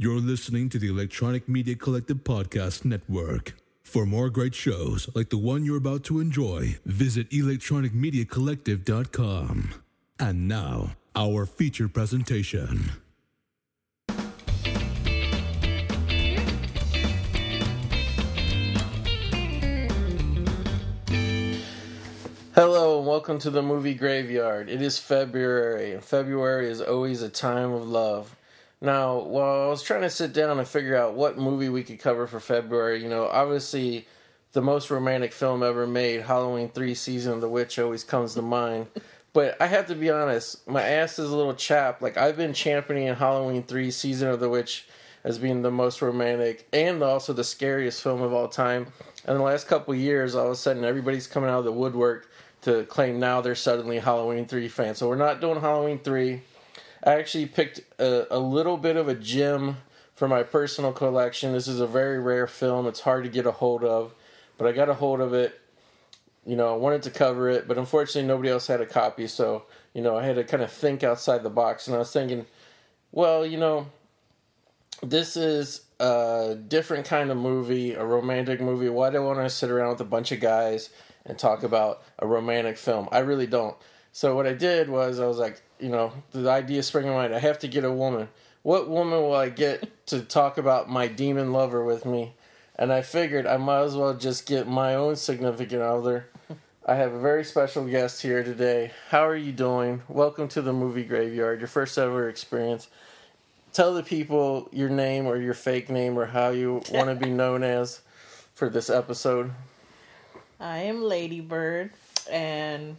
You're listening to the Electronic Media Collective Podcast Network. For more great shows like the one you're about to enjoy, visit electronicmediacollective.com. And now, our feature presentation. Hello and welcome to the movie graveyard. It is February, and February is always a time of love. Now, while I was trying to sit down and figure out what movie we could cover for February, you know, obviously the most romantic film ever made, Halloween 3 Season of the Witch, always comes to mind. But I have to be honest, my ass is a little chapped. Like, I've been championing Halloween 3 Season of the Witch as being the most romantic and also the scariest film of all time. And the last couple years, all of a sudden, everybody's coming out of the woodwork to claim now they're suddenly Halloween 3 fans. So we're not doing Halloween 3. I actually picked a, a little bit of a gem for my personal collection. This is a very rare film. It's hard to get a hold of, but I got a hold of it. You know, I wanted to cover it, but unfortunately nobody else had a copy, so, you know, I had to kind of think outside the box. And I was thinking, well, you know, this is a different kind of movie, a romantic movie. Why do I want to sit around with a bunch of guys and talk about a romantic film? I really don't. So what I did was I was like, you know, the idea sprang in mind. I have to get a woman. What woman will I get to talk about my demon lover with me? And I figured I might as well just get my own significant other. I have a very special guest here today. How are you doing? Welcome to the movie graveyard, your first ever experience. Tell the people your name or your fake name or how you want to be known as for this episode. I am Ladybird, and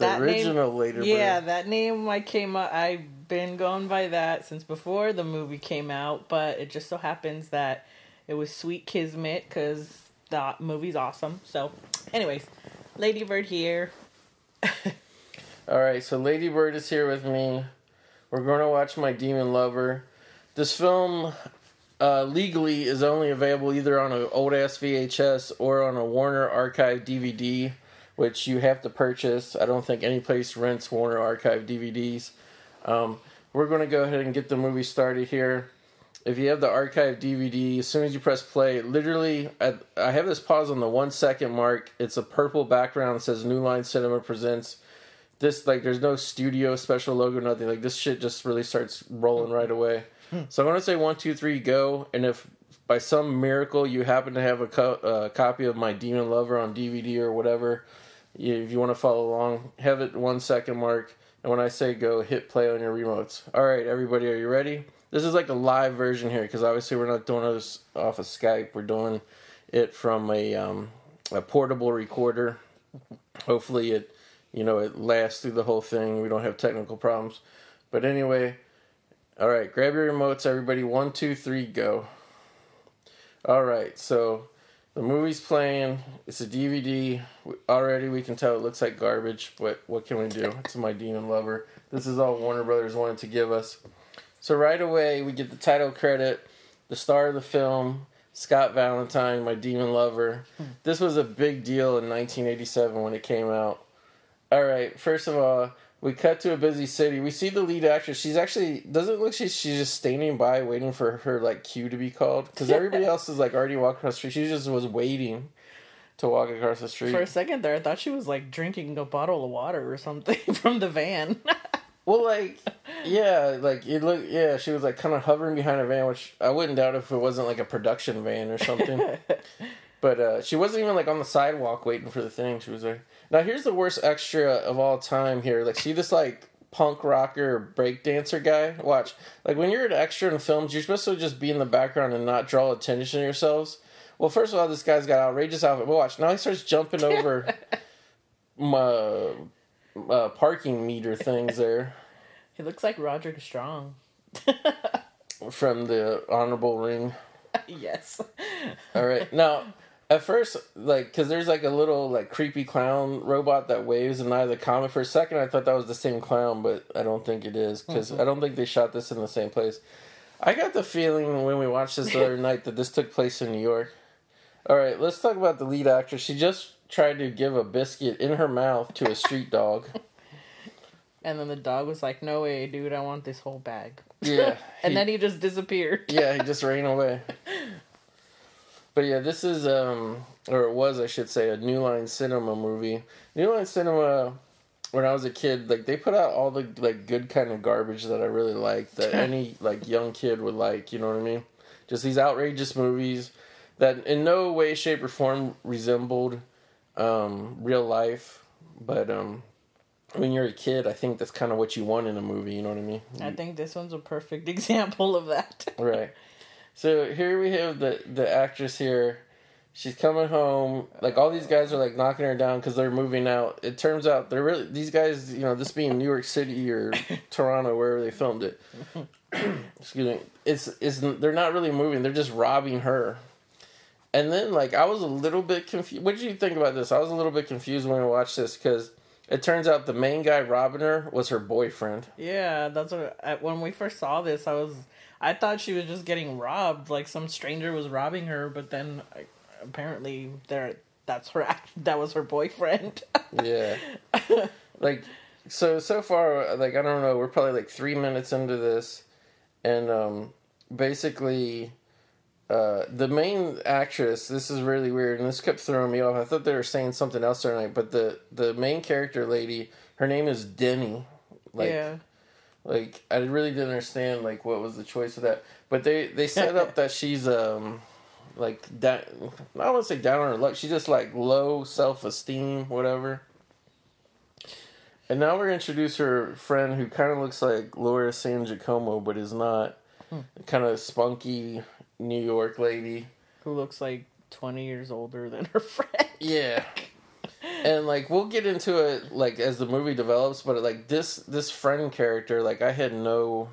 The that original name, Ladybird. Yeah, that name I came up. I've been going by that since before the movie came out, but it just so happens that it was Sweet Kismet because the movie's awesome. So, anyways, Ladybird here. All right, so Lady Bird is here with me. We're going to watch My Demon Lover. This film uh, legally is only available either on an old ass VHS or on a Warner Archive DVD, which you have to purchase. I don't think any place rents Warner Archive DVDs. Um, we're going to go ahead and get the movie started here. If you have the archive DVD, as soon as you press play, literally, I, I have this pause on the one second mark. It's a purple background that says New Line Cinema Presents this like there's no studio special logo nothing like this shit just really starts rolling right away so i'm gonna say one two three go and if by some miracle you happen to have a co- uh, copy of my demon lover on dvd or whatever if you want to follow along have it one second mark and when i say go hit play on your remotes. All right everybody are you ready? This is like a live version here because obviously we're not doing this off of skype. We're doing it from a, um, a portable recorder. Hopefully it you know it lasts through the whole thing. We don't have technical problems. But anyway all right grab your remotes everybody. One two three go. All right so the movie's playing. It's a dvd already we can tell it looks like garbage but what can we do? It's my demon lover. This is all warner brothers wanted to give us. So right away we get the title credit the star of the film Scott Valentine, my demon lover. Hmm. This was a big deal in 1987 when it came out. All right, first of all, we cut to a busy city. We see the lead actress. She's actually doesn't look like she's she's just standing by waiting for her like cue to be called because everybody else is like already walking across the street. She just was waiting to walk across the street. For a second there, I thought she was like drinking a bottle of water or something from the van. Well, like, yeah, like it look, yeah, she was like kind of hovering behind a van, which I wouldn't doubt if it wasn't like a production van or something. but uh, she wasn't even like on the sidewalk waiting for the thing. She was there. Now here's the worst extra of all time. Here, like, see this like punk rocker break dancer guy. Watch, like when you're an extra in films, you're supposed to just be in the background and not draw attention to yourselves. Well, first of all, this guy's got outrageous outfit. But watch, now he starts jumping over my uh, parking meter things there. he looks like Roger Strong. from the honorable ring. yes. All right. Now, at first, like, because there's like a little like creepy clown robot that waves in eye of the comic. For a second, I thought that was the same clown, but I don't think it is because mm-hmm. I don't think they shot this in the same place. I got the feeling when we watched this the other night that this took place in New York. All right, let's talk about the lead actress. She just tried to give a biscuit in her mouth to a street dog. And then the dog was like, "No way, dude! I want this whole bag." Yeah, and he- then he just disappeared. yeah, he just ran away. But yeah, this is um or it was I should say a New Line Cinema movie. New Line Cinema when I was a kid, like they put out all the like good kind of garbage that I really like that any like young kid would like, you know what I mean? Just these outrageous movies that in no way, shape or form resembled um real life. But um when you're a kid, I think that's kind of what you want in a movie, you know what I mean? I think this one's a perfect example of that. Right. So here we have the the actress here. She's coming home. Like all these guys are like knocking her down because they're moving out. It turns out they're really these guys. You know, this being New York City or Toronto, wherever they filmed it. Excuse me. It's it's they're not really moving. They're just robbing her. And then like I was a little bit confused. What did you think about this? I was a little bit confused when I watched this because it turns out the main guy robbing her was her boyfriend. Yeah, that's what. When we first saw this, I was, I thought she was just getting robbed, like some stranger was robbing her. But then, I, apparently, there, that's her. That was her boyfriend. Yeah. like so so far like I don't know, we're probably like 3 minutes into this and um basically uh the main actress, this is really weird and this kept throwing me off. I thought they were saying something else tonight, but the the main character lady, her name is Denny. Like yeah, like I really didn't understand like what was the choice of that. But they they set up that she's um like down I don't want to say down on her luck. She's just like low self esteem, whatever. And now we're introduce her friend who kind of looks like Laura San Giacomo, but is not. Kind of spunky New York lady. who looks like twenty years older than her friend. Yeah. And like we'll get into it like as the movie develops, but like this this friend character, like I had no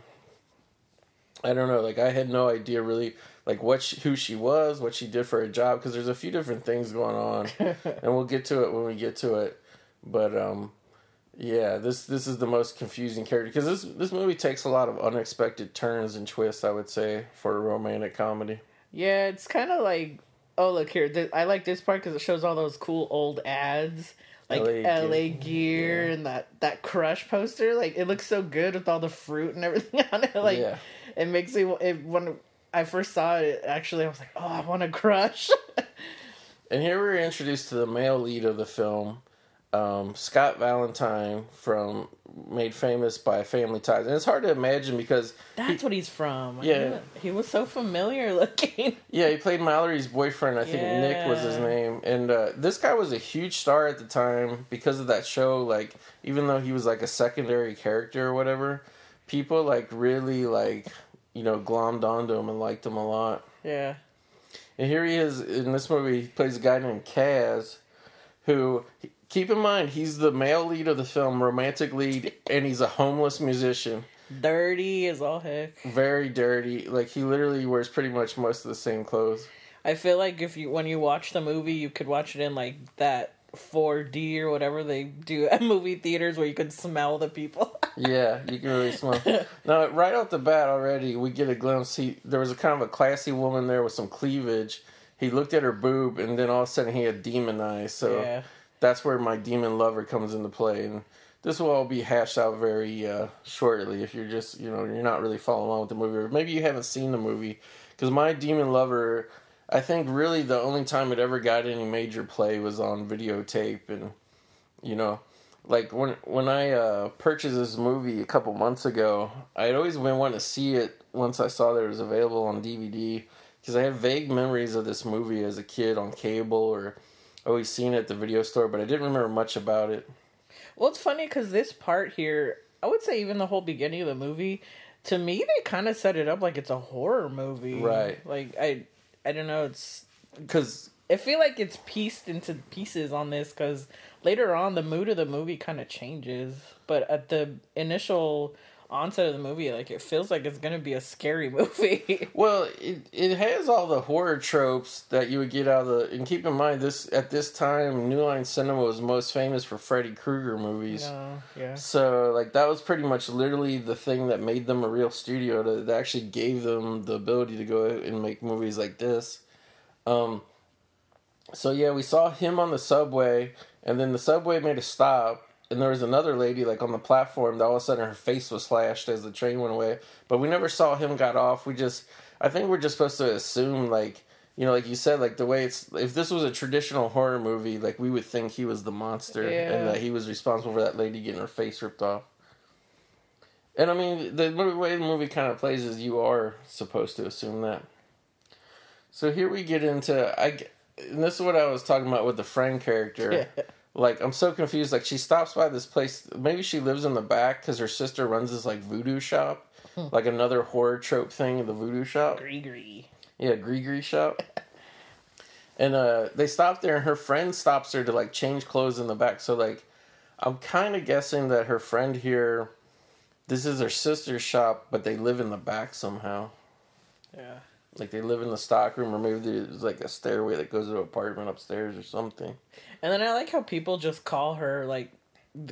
I don't know, like I had no idea really like what she, who she was, what she did for a job because there's a few different things going on. and we'll get to it when we get to it. But um yeah, this this is the most confusing character because this this movie takes a lot of unexpected turns and twists, I would say, for a romantic comedy. Yeah, it's kind of like, oh look here, th- I like this part because it shows all those cool old ads, like LA LA, Gear. Gear, and that that Crush poster. Like it looks so good with all the fruit and everything on it. Like Yeah. it makes me it when I first saw it. Actually, I was like, oh, I want a Crush. And here we're introduced to the male lead of the film, um, Scott Valentine from Made Famous by Family Ties. And it's hard to imagine because That's what he's from. Yeah. he was so familiar looking. yeah, he played Mallory's boyfriend. I think Nick was his name. And uh, this guy was a huge star at the time because of that show. Like even though he was like a secondary character or whatever, people like really like you know glommed onto him and liked him a lot. Yeah. And here he is in this movie. He plays a guy named Kaz, who keep in mind he's the male lead of the film, romantic lead, and he's a homeless musician. Dirty as all heck. Very dirty. Like he literally wears pretty much most of the same clothes. I feel like if you when you watch the movie, you could watch it in like that 4D or whatever they do at movie theaters where you could smell the people. Yeah, you can really smell. now, right off the bat, already we get a glimpse. He there was a kind of a classy woman there with some cleavage. He looked at her boob, and then all of a sudden he had demon eyes. So yeah. That's where my demon lover comes into play and this will all be hashed out very uh, shortly if you're just you know you're not really following along with the movie or maybe you haven't seen the movie because my demon lover i think really the only time it ever got any major play was on videotape and you know like when when i uh, purchased this movie a couple months ago i'd always been wanting to see it once i saw that it was available on dvd because i had vague memories of this movie as a kid on cable or always seen it at the video store, but I didn't remember much about it. Well, it's funny because this part here, I would say even the whole beginning of the movie, to me they kind of set it up like it's a horror movie. Right. Like I, I don't know. It's Because I feel like it's pieced into pieces on this because later on the mood of the movie kind of changes, but at the initial onset of the movie, like it feels like it's gonna be a scary movie. well, it it has all the horror tropes that you would get out of the. And keep in mind, this at this time, New Line Cinema was most famous for Freddy Krueger movies. no, yeah. So like that was pretty much literally the thing that made them a real studio to, that actually gave them the ability to go and make movies like this. Um so yeah, we saw him on the subway and then the subway made a stop and there was another lady like on the platform that all of a sudden her face was flashed as the train went away. But we never saw him got off. We just, I think we're just supposed to assume like, you know, like you said, like the way it's if this was a traditional horror movie, like we would think he was the monster Yeah. and that he was responsible for that lady getting her face ripped off. And I mean, the way the movie kind of plays is you are supposed to assume that. So here we get into I, and this is what I was talking about with the friend character. Like I'm so confused. Like she stops by this place. Maybe she lives in the back because her sister runs this like voodoo shop, like another horror trope thing. The voodoo shop. Gree Yeah, Gree shop. and uh they stop there and her friend stops her to like change clothes in the back. So like I'm kind of guessing that her friend here this is her sister's shop, but they live in the back somehow. Yeah. Like they live in the stock room or maybe there's like a stairway that goes to an apartment upstairs or something. And then I like how people just call her like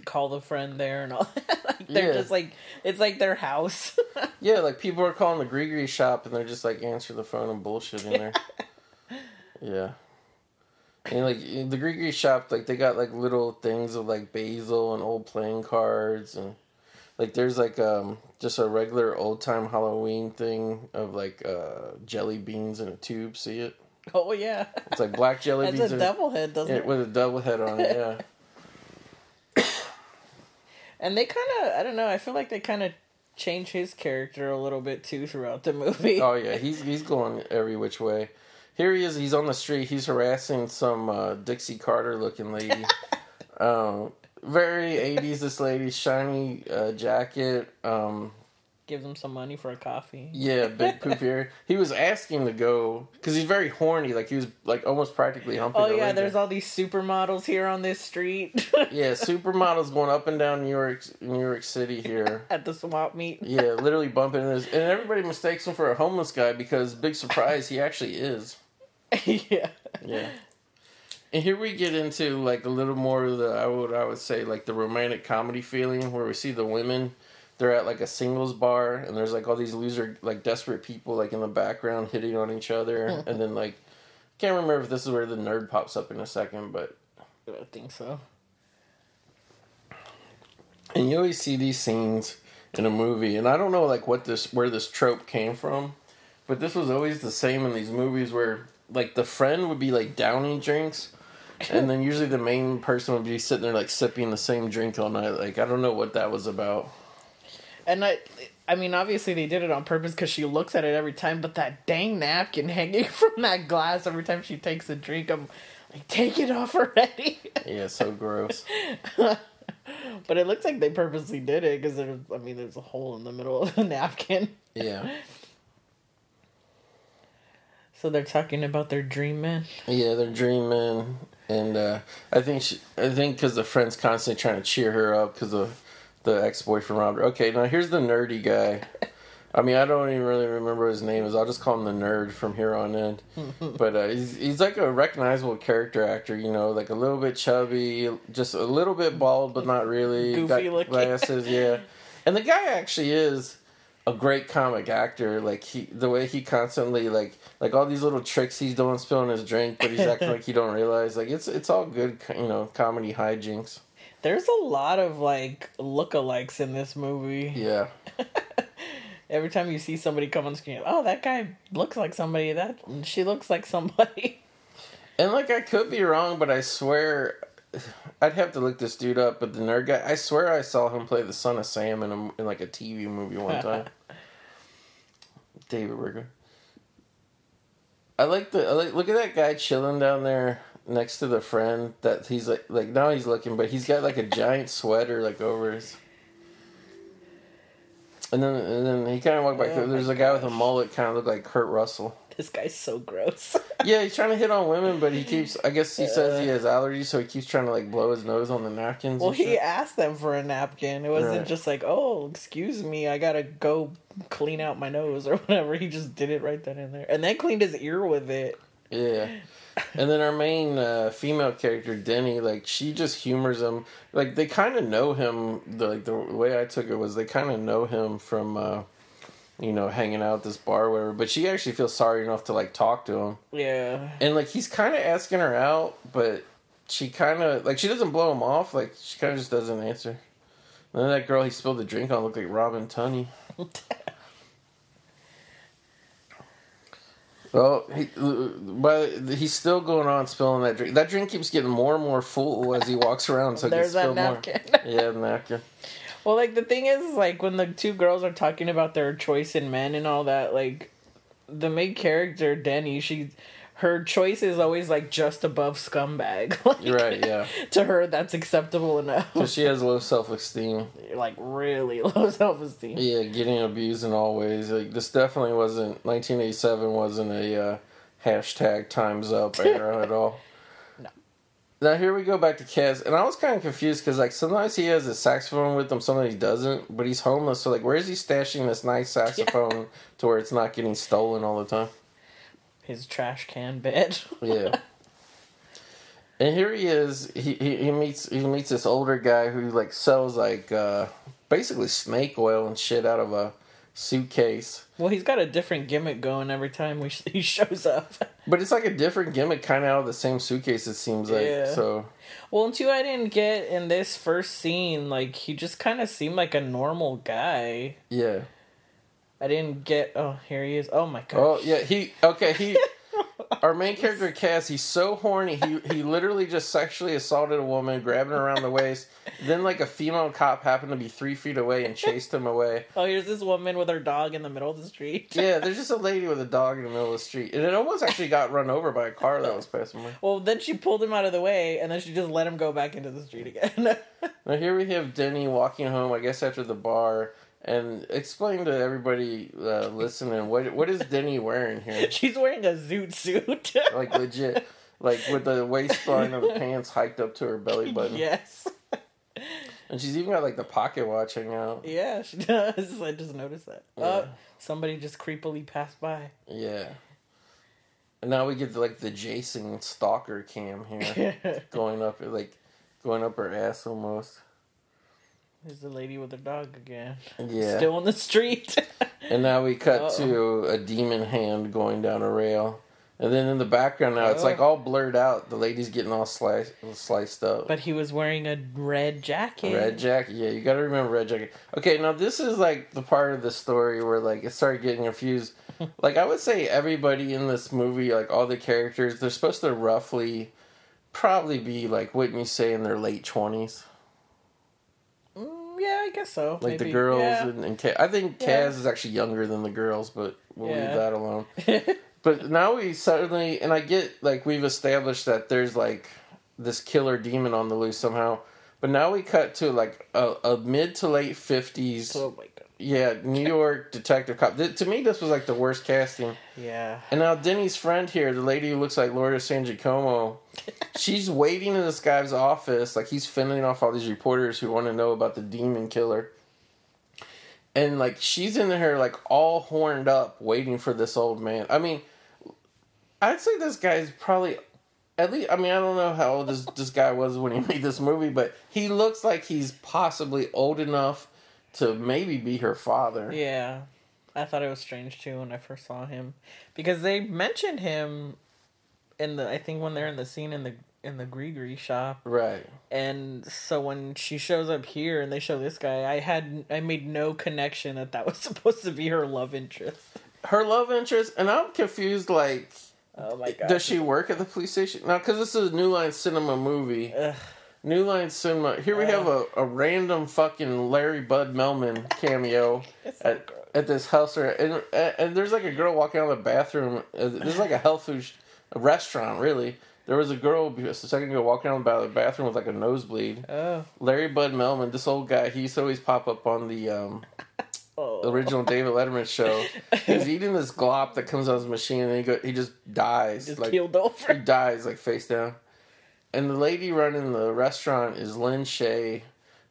call the friend there and all that. like they're Yeah. just like it's like their house. Yeah, like people are calling the Grigri shop and they're just like answer the phone and bullshitting there. yeah. And like the Grigri shop, like they got like little things of like basil and old playing cards and like there's like um just a regular old time Halloween thing of like uh jelly beans in a tube. See it? oh yeah. It's like black jelly That's beans a head, doesn't yeah, it? with a double head on it. Yeah. And they kind of I don't know, I feel like they kind of change his character a little bit too throughout the movie. Oh yeah, he's he's going every which way. Here he is. He's on the street. He's harassing some uh, Dixie Carter looking lady. um, very eighties. This lady, shiny uh, jacket. Um, Gives him some money for a coffee. yeah, big poop ear. He was asking to go because he's very horny. Like he was like almost practically humping. Oh yeah, there's all these supermodels here on this street yeah supermodels going up and down New York New York City here. at the swap meet. Yeah, literally bumping into this, and everybody mistakes him for a homeless guy because big surprise, he actually is. yeah. Yeah. And here we get into like a little more of the I would I would say like the romantic comedy feeling where we see the women they're at like a singles bar and there's like all these loser like desperate people like in the background hitting on each other hmm. and then like can't remember if this is where the nerd pops up in a second but I think so. and you always see these scenes in a movie and i don't know like what this where this trope came from but this was always the same in these movies where like the friend would be like downing drinks and then usually the main person would be sitting there like sipping the same drink all night like i don't know what that was about And I, I mean, obviously they did it on purpose because she looks at it every time. But that dang napkin hanging from that glass every time she takes a drink, I'm like, take it off already. yeah so gross but it looks like they purposely did it because there's, I mean, there's a hole in the middle of the napkin. yeah So they're talking about their dream man. yeah they're dreaming and uh i think she i think because the friend's constantly trying to cheer her up because of the ex-boyfriend robbed her okay now here's the nerdy guy I mean, I don't even really remember his name is. I'll just call him the nerd from here on in. but uh, he's he's like a recognizable character actor. You know, like a little bit chubby, just a little bit bald, but not really. Goofy Got looking. glasses, yeah. And the guy actually is a great comic actor. Like he, the way he constantly like like all these little tricks he's doing, spilling his drink, but he's acting like he don't realize. Like it's it's all good, you know, comedy hijinks. There's a lot of like lookalikes in this movie. Yeah. Every time you see somebody come on screen, oh, that guy looks like somebody. That she looks like somebody. And like I could be wrong, but I swear I'd have to look this dude up. But the nerd guy, I swear I saw him play the son of Sam in a in like a TV movie one time. David Berger. I like the I like look at that guy chilling down there next to the friend that he's like like now he's looking, but he's got like a giant sweater like over his. And then and then he kind of walked back. Oh. There's a guy with a gosh. mullet, kind of look like Kurt Russell. This guy's so gross. Yeah, he's trying to hit on women, but he keeps. I guess he says he has allergies, so he keeps trying to like blow his nose on the napkins. well, he shit. asked them for a napkin. It wasn't Right. just like, oh, excuse me, I gotta go clean out my nose or whatever. He just did it right then and there, and then cleaned his ear with it. Yeah. And then our main uh, female character, Denny, like she just humors him. Like they kind of know him. The, like the way I took it was they kind of know him from, uh, you know, hanging out at this bar, or whatever. But she actually feels sorry enough to like talk to him, Yeah. and like he's kind of asking her out, but she kind of like she doesn't blow him off. Like she kind of just doesn't answer. And then that girl he spilled the drink on looked like Robin Tunney. Well, he, but he's still going on spilling that drink. That drink keeps getting more and more full as he walks around. So There's that spilled more. napkin. Yeah, napkin. Well, like the thing is, like when the two girls are talking about their choice in men and all that, like the main character Denny, she, her choice is always like just above scumbag. like, right. Yeah, To her, that's acceptable enough. because she has low self esteem. like really low self esteem. Yeah, getting abused in all ways. Like this definitely wasn't 1987 wasn't a uh, hashtag times up era at all. No. Now here we go back to Kaz, and I was kind of confused because like sometimes he has a saxophone with him, sometimes he doesn't, but he's homeless. So like, where is he stashing this nice saxophone to where it's not getting stolen all the time? His trash can bed. Yeah. And here he is. He, he he meets he meets this older guy who like sells like uh, basically snake oil and shit out of a suitcase. well, he's got a different gimmick going every time we he shows up. But it's like a different gimmick, kind of out of the same suitcase. It seems like Yeah. so. Well, and two, I didn't get in this first scene. Like he just kind of seemed like a normal guy. Yeah. I didn't get. Oh, here he is. Oh my god. Oh yeah. He okay. He our main character Kaz. He's so horny. He he literally just sexually assaulted a woman, grabbing her around the waist. Then like a female cop happened to be three feet away and chased him away. Oh, here's this woman with her dog in the middle of the street. Yeah, there's just a lady with a dog in the middle of the street, and it almost actually got run over by a car that was passing by. Well, then she pulled him out of the way, and then she just let him go back into the street again. Now here we have Denny walking home, I guess after the bar, and explain to everybody uh, listening what what is Denny wearing here? She's wearing a zoot suit. Like legit, like with the waistline of the pants hiked up to her belly button, yes. and she's even got like the pocket watch hanging out. Yeah, she does. I just noticed that. Yeah. Oh, somebody just creepily passed by. Yeah. And now we get like the Jason stalker cam here, going up like going up her ass almost. There's the lady with her dog again. Yeah. Still on the street. And now we cut Uh-oh. to a demon hand going down a rail. And then in the background now, it's like all blurred out. The lady's getting all sliced, sliced up. but he was wearing a red jacket. Red jacket, yeah, you got to remember red jacket. Okay, now this is like the part of the story where like it started getting confused. like I would say everybody in this movie, like all the characters, they're supposed to roughly, probably be like wouldn't you say in their late twenties, yeah, I guess so. like the girls Yeah. and, and Kaz. I think Kaz Yeah. is actually younger than the girls, but we'll leave that alone. But now we suddenly, and I get like we've established that there's like this killer demon on the loose somehow. But now we cut to like a, a mid to late fifties, oh my. Yeah, New York detective cop. Th- to me, this was like the worst casting. Yeah. And now Denny's friend here, the lady who looks like Laura San Giacomo, she's waiting in this guy's office, like he's fending off all these reporters who want to know about the demon killer. And like she's in there like all horned up, waiting for this old man. I mean, I'd say this guy's probably at least. I mean, I don't know how old this this guy was when he made this movie, but he looks like he's possibly old enough to maybe be her father. Yeah. I thought it was strange too when I first saw him because they mentioned him in the I think when they're in the scene in the in the Grigri shop Right. and so when she shows up here and they show this guy I had I made no connection that that was supposed to be her love interest. Her love interest, and I'm confused. Like, Oh my god. Does she work at the police station? Now, because this is a New Line Cinema movie. Ugh. New Line Cinema. Here we have a, a random fucking Larry Bud Melman cameo at, at this house. Or, and, and there's like a girl walking out of the bathroom. Uh, This is like a health food sh- a restaurant, really. There was a girl a second ago walking out of the bathroom with like a nosebleed. Oh. Larry Bud Melman, this old guy, he used to always pop up on the um, Oh. original David Letterman show. He's eating this glop that comes out of his machine, and he go, he just dies. Just like keeled he dies like face down. And the lady running the restaurant is Lin Shaye,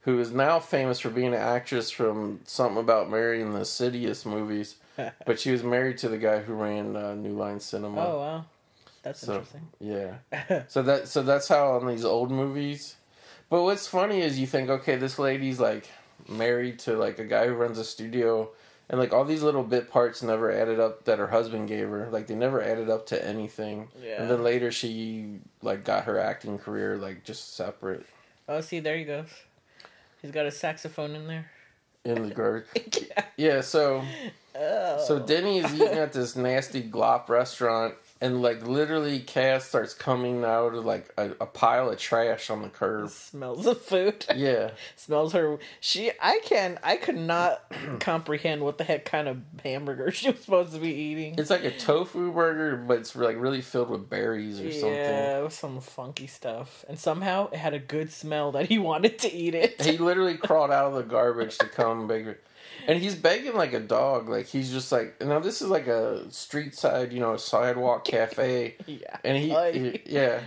who is now famous for being an actress from something about Mary in the Sidious movies. but she was married to the guy who ran uh, New Line Cinema. Oh wow. That's So- interesting. Yeah. so that so that's how on these old movies. But what's funny is you think, okay, this lady's like married to like a guy who runs a studio and like all these little bit parts never added up that her husband gave her. Like they never added up to anything. Yeah. And then later she like got her acting career like just separate Oh, see, there he goes. He's got a saxophone in there. in the garden. yeah. Yeah. So Oh. so Denny is eating at this nasty glop restaurant. And like literally, Kaz starts coming out of like a, a pile of trash on the curb. smells of food. Yeah, smells her. She. I can. I could not comprehend what the heck kind of hamburger she was supposed to be eating. it's like a tofu burger, but it's like really filled with berries or something. Yeah, it was some funky stuff, and somehow it had a good smell that he wanted to eat it. He literally crawled out of the garbage to come beg, and he's begging like a dog. Like he's just like now this is like a street side, you know, sidewalk cafe, yeah, and he, Ay. he yeah.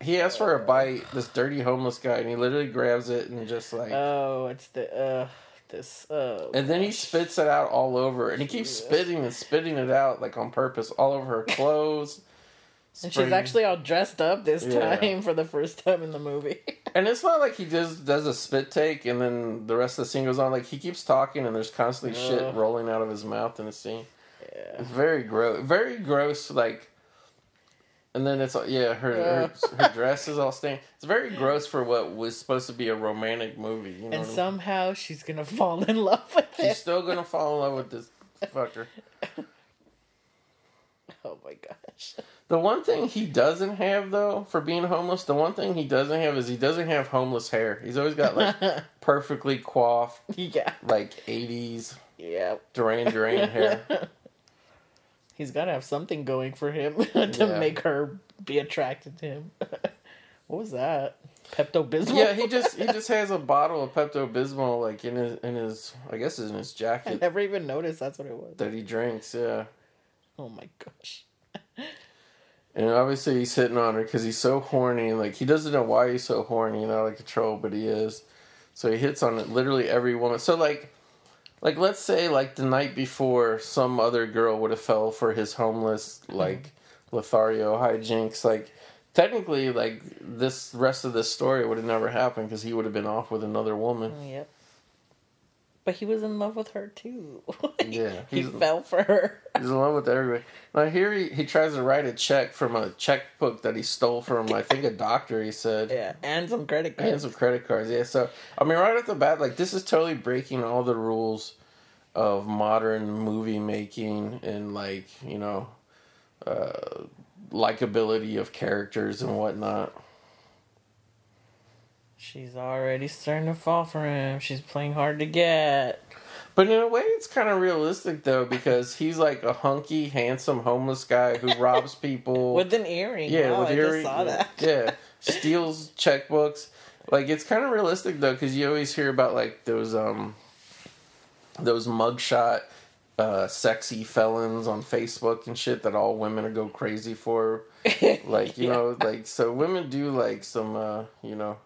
He asks for a bite, this dirty homeless guy, and he literally grabs it and just like, Oh, it's the uh, this uh. and then he spits it out all over, and he keeps spitting and spitting it out like on purpose, all over her clothes. And she's actually all dressed up this Yeah. time for the first time in the movie. And it's not like he just does a spit take and then the rest of the scene goes on. Like he keeps talking and there's constantly shit rolling out of his mouth in the scene. yeah. It's very gross. Very gross. Like, and then it's yeah, her her, her dress is all stained. It's very gross for what was supposed to be a romantic movie. You know, And what I mean? somehow she's gonna fall in love with she's him. still gonna fall in love with this fucker. Oh my gosh. The one thing he doesn't have though for being homeless, the one thing he doesn't have is he doesn't have homeless hair. He's always got like perfectly coiffed, yeah. like '80s Yeah. Duran Duran hair. He's got to have something going for him to Yeah. make her be attracted to him. what was that? Pepto Bismol. Yeah, he just he just has a bottle of Pepto Bismol like in his in his I guess in his I jacket never even noticed that's what it was. that he drinks. Yeah, Oh my gosh. and obviously he's hitting on her because he's so horny. Like he doesn't know why he's so horny and out of control, but he is. So he hits on literally every woman. So like, like let's say like the night before, some other girl would have fell for his homeless mm-hmm. like Lothario hijinks. Like technically, like this rest of this story would have never happened because he would have been off with another woman. Mm, yep. But he was in love with her too. Yeah, he fell for her. He's in love with everybody. Now here he, he tries to write a check from a checkbook that he stole from I think a doctor. He said. Yeah, and some credit cards, And some credit cards, yeah. So I mean, right off the bat, like this is totally breaking all the rules of modern movie making and like you know, uh, likability of characters and whatnot. She's already starting to fall for him. She's playing hard to get. But in a way, it's kind of realistic though because he's like a hunky, handsome homeless guy who robs people. With an earring. yeah, wow, with I earring- just saw that. Yeah, steals checkbooks. Like it's kind of realistic though, because you always hear about like those um those mugshot uh sexy felons on Facebook and shit that all women are go crazy for. Like you Yeah. know, like so women do like some uh you know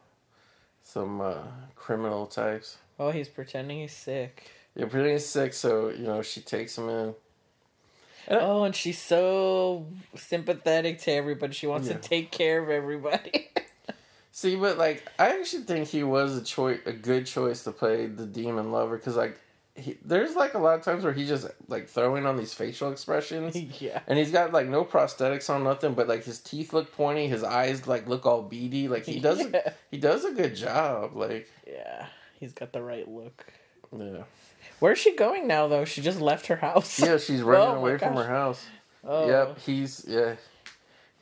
some uh criminal types. Oh, he's pretending he's sick. Yeah, pretty sick. So you know she takes him in. And Oh, and she's so sympathetic to everybody. She wants Yeah. to take care of everybody. See, but like, I actually think he was a choice, a good choice to play the demon lover, because like, he, there's like a lot of times where he just like throwing on these facial expressions, yeah. and he's got like no prosthetics on nothing, but like his teeth look pointy, his eyes like look all beady, like he does, Yeah. he does a good job, like, Yeah. He's got the right look. yeah, Where's she going now, though? She just left her house. yeah, she's running Oh away from her house. Oh. Yep, he's yeah,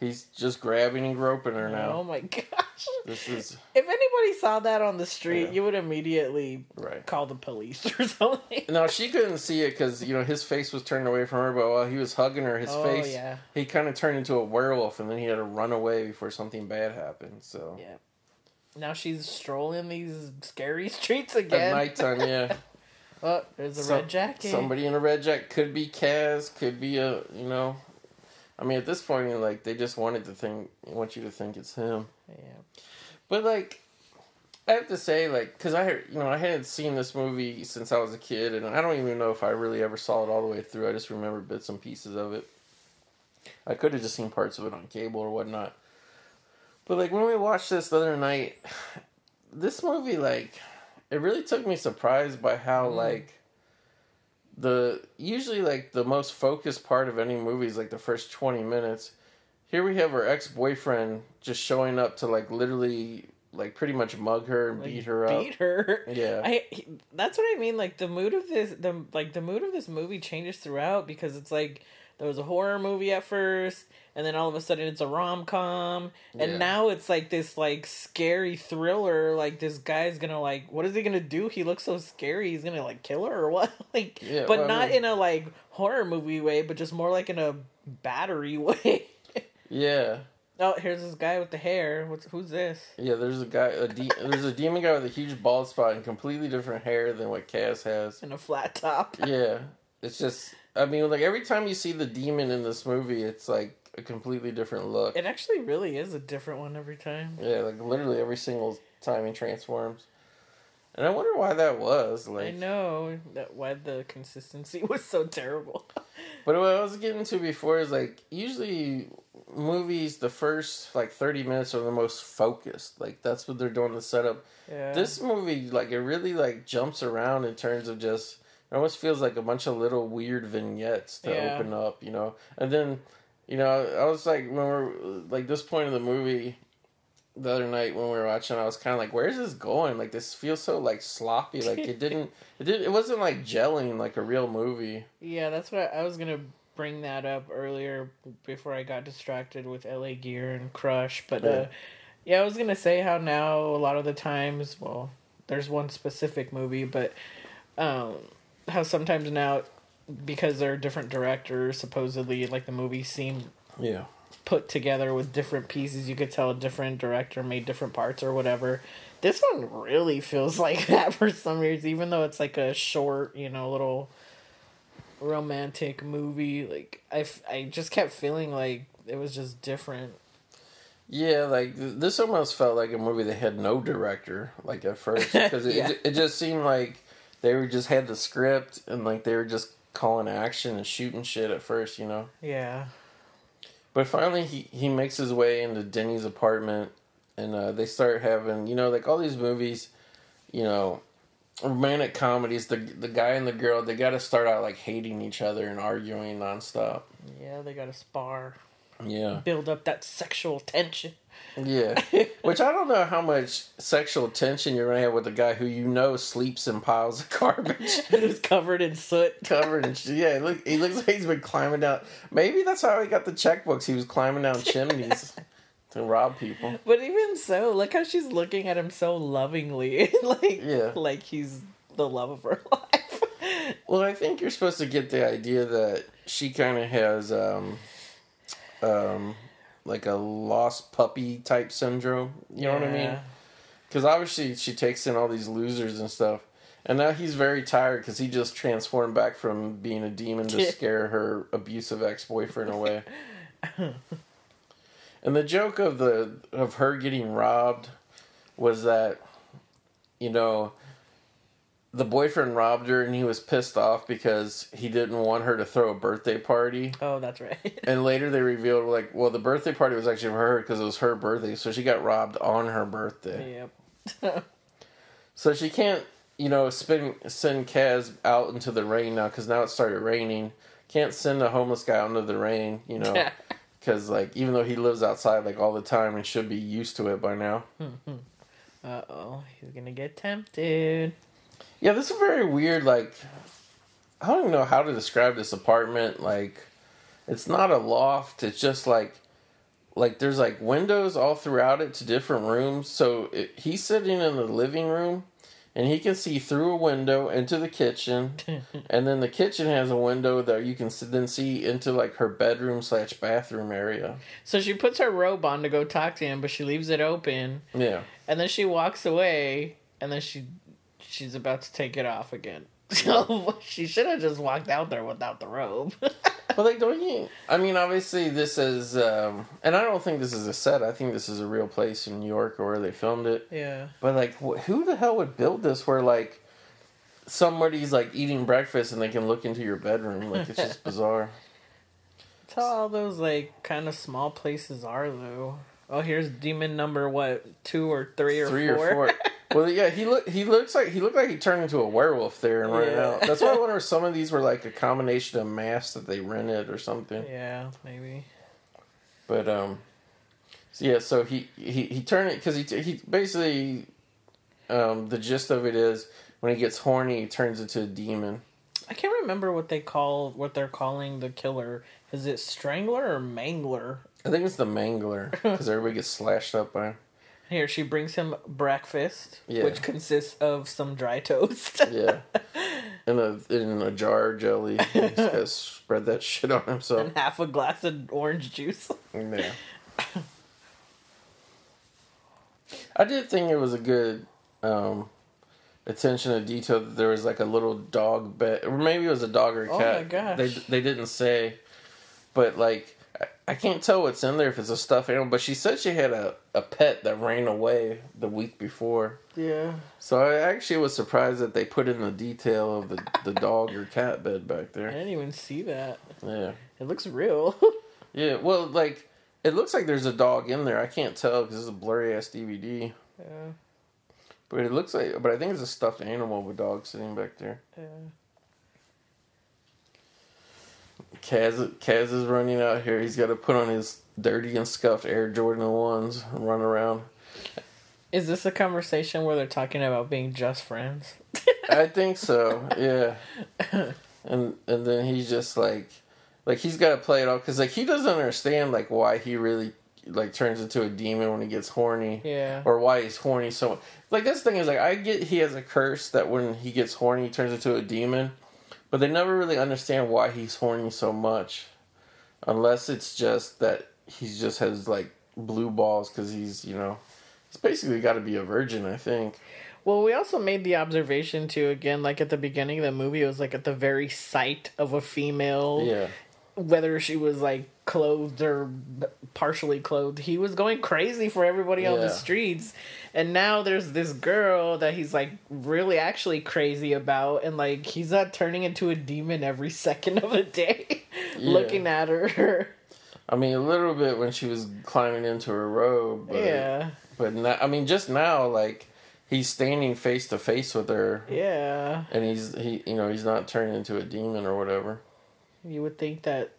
he's just grabbing and groping her now. Oh my gosh. This is If anybody saw that on the street, Yeah. you would immediately right. call the police or something. No, she couldn't see it because you know his face was turned away from her. But while he was hugging her, his oh, face yeah. he kind of turned into a werewolf, and then he had to run away before something bad happened. So Yeah. Now she's strolling these scary streets at again. nighttime, yeah, Oh, there's a red jacket. somebody in a red jacket could be Kaz, could be a you know. I mean, at this point, like they just wanted to think, want you to think it's him. Yeah. But like, I have to say, like, because I you know, I hadn't seen this movie since I was a kid, and I don't even know if I really ever saw it all the way through. I just remember bits and pieces of it. I could have just seen parts of it on cable or whatnot. But like when we watched this the other night, this movie, like, it really took me surprised by how mm-hmm. like the usually like the most focused part of any movie is like the first 20 minutes here we have her ex-boyfriend just showing up to like literally like pretty much mug her and Like, beat her up Beat her. Yeah. I. That's what I mean. Like the mood of this, the like the mood of this movie changes throughout because it's like there was a horror movie at first, and then all of a sudden it's a rom com, and Yeah. now it's like this like scary thriller. Like this guy's gonna like, what is he gonna do? He looks so scary. He's gonna like kill her or what? like, Yeah, but well, I not mean- in a like horror movie way, but just more like in a battery way. yeah oh, here's this guy with the hair. What's who's this? yeah there's a guy a de- there's a demon guy with a huge bald spot and completely different hair than what Kaz has and a flat top. yeah it's just i mean like every time you see the demon in this movie it's like a completely different look It actually really is a different one every time. yeah like literally every single time he transforms and i wonder why that was like I know that why the consistency was so terrible. But what I was getting to before is like usually movies the first like 30 minutes are the most focused. Like that's what they're doing the setup. Yeah. This movie like it really like jumps around in terms of just it almost feels like a bunch of little weird vignettes to Yeah. open up, you know. And then you know, I was like when we're like this point in the movie the other night when we were watching, I was kind of like, "Where's this going? Like, this feels so like sloppy. Like, it didn't, it did, it wasn't like gelling like a real movie." yeah, that's what I was gonna bring that up earlier before I got distracted with LA Gear and Crush. But Yeah. uh yeah, I was gonna say how now a lot of the times, well, there's one specific movie, but um how sometimes now because they're different directors, supposedly like the movies seem Yeah. put together with different pieces. You could tell a different director made different parts or whatever. This one really feels like that for some reason, even though it's like a short, you know, little romantic movie. Like I, f- I just kept feeling like it was just different. Yeah, like this almost felt like a movie that had no director, like at first, because it, Yeah. it, it just seemed like they were just had the script and like they were just calling action and shooting shit at first, you know. Yeah, But finally, he he makes his way into Denny's apartment, and uh, they start having, you know, like all these movies, you know, romantic comedies. The the guy and the girl, they got to start out like hating each other and arguing nonstop. yeah, they got to spar, Yeah. build up that sexual tension. Yeah, which I don't know how much sexual tension you're gonna have with a guy who you know sleeps in piles of garbage, was covered in soot. covered in. Yeah, look, he looks like he's been climbing down. Maybe that's how he got the checkbooks. He was climbing down chimneys to rob people. But even so, look how she's looking at him so lovingly, like Yeah. like he's the love of her life. Well, I think you're supposed to get the idea that she kind of has, um, um, like a lost puppy type syndrome. You know what I mean? Yeah. Because obviously she takes in all these losers and stuff. And now he's very tired because he just transformed back from being a demon to scare her abusive ex boyfriend away. and the joke of the of her getting robbed was that, you know, the boyfriend robbed her and he was pissed off because he didn't want her to throw a birthday party. Oh, that's right. And later they revealed, like, well, the birthday party was actually for her because it was her birthday, so she got robbed on her birthday. yep. So she can't, you know, spin, send Kaz out into the rain now because now it started raining. Can't send a homeless guy out into the rain, you know, because like even though he lives outside like all the time and should be used to it by now. Uh oh, he's gonna get tempted. Yeah, this is very weird. Like, I don't even know how to describe this apartment. Like, it's not a loft. It's just like, like there's like windows all throughout it to different rooms. So it, he's sitting in the living room, and he can see through a window into the kitchen, and then the kitchen has a window that you can then see into like her bedroom slash bathroom area. So she puts her robe on to go talk to him, but she leaves it open, Yeah. and then she walks away, and then she she's about to take it off again. So she should have just walked out there without the robe. But like, don't you? I mean, obviously, this is, um, and I don't think this is a set. I think this is a real place in New York or where they filmed it. yeah. But like, wh- who the hell would build this where like somebody's like eating breakfast and they can look into your bedroom? Like, it's just bizarre. That's how all those like kind of small places are, though. Oh, here's demon number what two or three or Three four. or four. Well, yeah, he look he looks like he looked like he turned into a werewolf there and right Yeah. now. That's why I wonder if some of these were like a combination of masks that they rented or something. yeah, maybe. But um, so yeah, so he he he turned it because he he basically um the gist of it is when he gets horny he turns into a demon. I can't remember what they call what they're calling the killer. Is it Strangler or Mangler? I think it's the Mangler because everybody gets slashed up by him. Here, she brings him breakfast, Yeah. which consists of some dry toast. Yeah, in a in a jar of jelly. He's got to spread that shit on himself. and half a glass of orange juice. Yeah. I did think it was a good um, attention to detail that there was like a little dog bed, or maybe it was a dog or a Oh cat. my gosh. They they didn't say, but like I, can't tell what's in there if it's a stuffed animal. But she said she had a, a pet that ran away the week before. Yeah. So I actually was surprised that they put in the detail of the, the dog or cat bed back there. I didn't even see that. Yeah. It looks real. Yeah, well, like it looks like there's a dog in there. I can't tell because it's a blurry ass DVD. yeah. But it looks like, but I think it's a stuffed animal with a dog sitting back there. Yeah. Kaz, Kaz is running out here. He's got to put on his dirty and scuffed Air Jordan ones and run around. Is this a conversation where they're talking about being just friends? I think so. Yeah. And and then he's just like, like he's got to play it off because like he doesn't understand like why he really like turns into a demon when he gets horny. Yeah. or why he's horny so much. Like this thing is like I get he has a curse that when he gets horny he turns into a demon, but they never really understand why he's horny so much, unless it's just that he just has like blue balls because he's you know he's basically got to be a virgin I think. Well, we also made the observation too. Again, like at the beginning of the movie, it was like at the very sight of a female, Yeah, whether she was like clothed or partially clothed, he was going crazy for everybody on the streets. And now there's this girl that he's like really actually crazy about, and like he's not turning into a demon every second of the day, Yeah. looking at her. I mean a little bit when she was climbing into her robe, but, yeah, But now, I mean just now like he's standing face to face with her. yeah. And he's he you know he's not turning into a demon or whatever. You would think that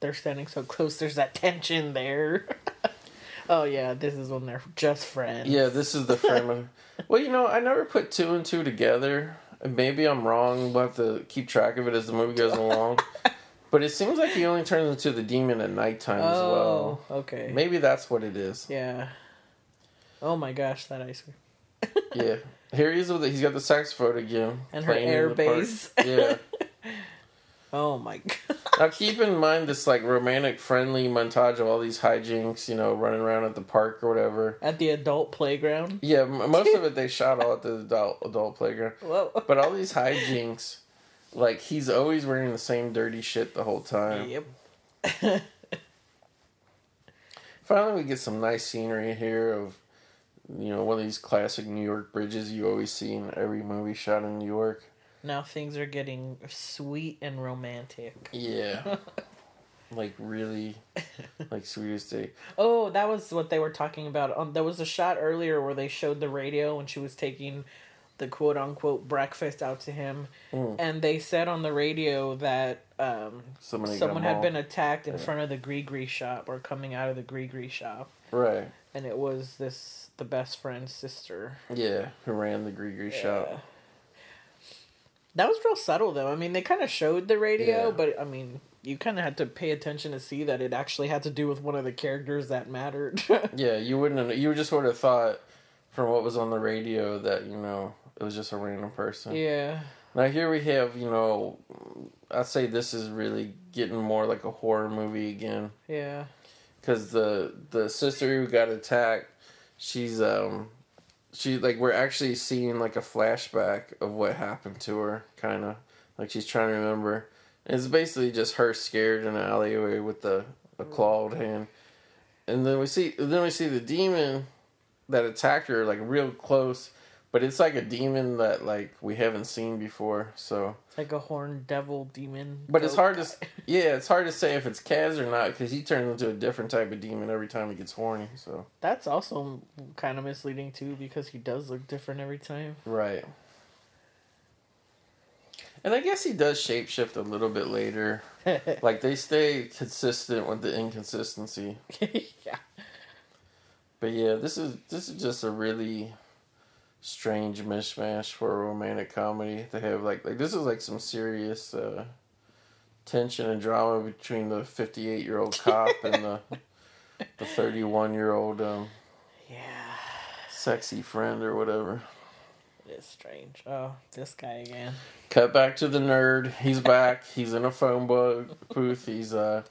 they're standing so close. There's that tension there. oh yeah, this is when they're just friends. Yeah, this is the frame of. Well, you know, I never put two and two together. Maybe I'm wrong. We'll have to keep track of it as the movie goes along. But it seems like he only turns into the demon at nighttime as well. Oh, okay. Maybe that's what it is. Yeah. Oh my gosh, that ice cream. Yeah. Here he is with it. He's got the saxophone again. And her air park. Yeah. Oh my god. Now keep in mind this like romantic friendly montage of all these hijinks, you know, running around at the park or whatever. At the adult playground. Yeah, most of it they shot all at the adult adult playground. Whoa. But all these hijinks, like he's always wearing the same dirty shit the whole time. Yep. Finally, we get some nice scenery here of, you know, one of these classic New York bridges you always see in every movie shot in New York. Now things are getting sweet and romantic. Yeah. like really, like sweetest day. Oh, that was what they were talking about. Um, there was a shot earlier where they showed the radio when she was taking the quote unquote breakfast out to him, Mm. and they said on the radio that um, Somebody someone had been attacked in front of the Gree shop or coming out of the Gree shop, Right. and it was this the best friend's sister. Yeah, who ran the Gree shop. That was real subtle though. I mean, they kind of showed the radio, Yeah. but I mean, you kind of had to pay attention to see that it actually had to do with one of the characters that mattered. Yeah, you wouldn't have, you just would have thought from what was on the radio that, you know, it was just a random person. yeah. Now here we have, you know, I'd say this is really getting more like a horror movie again. Yeah. because the the sister who got attacked, she's um, she like we're actually seeing like a flashback of what happened to her, kind of like she's trying to remember. And it's basically just her scared in an alleyway with the a mm-hmm. clawed hand, and then we see then we see the demon that attacked her like real close, but it's like a demon that like we haven't seen before. So, It's like a horned devil demon. but it's hard guy. to yeah, it's hard to say if it's Kaz or not because he turns into a different type of demon every time he gets horny. So That's also kind of misleading too because he does look different every time. right. And I guess he does shapeshift a little bit later. Like they stay consistent with the inconsistency. yeah. But yeah, this is this is just a really strange mishmash for a romantic comedy They have like like this is like some serious uh, tension and drama between the fifty eight year old cop and the the thirty one year old um, Yeah. sexy friend or whatever. It is strange. Oh, this guy again. Cut back to the nerd. He's back. He's in a phone bo- booth. He's uh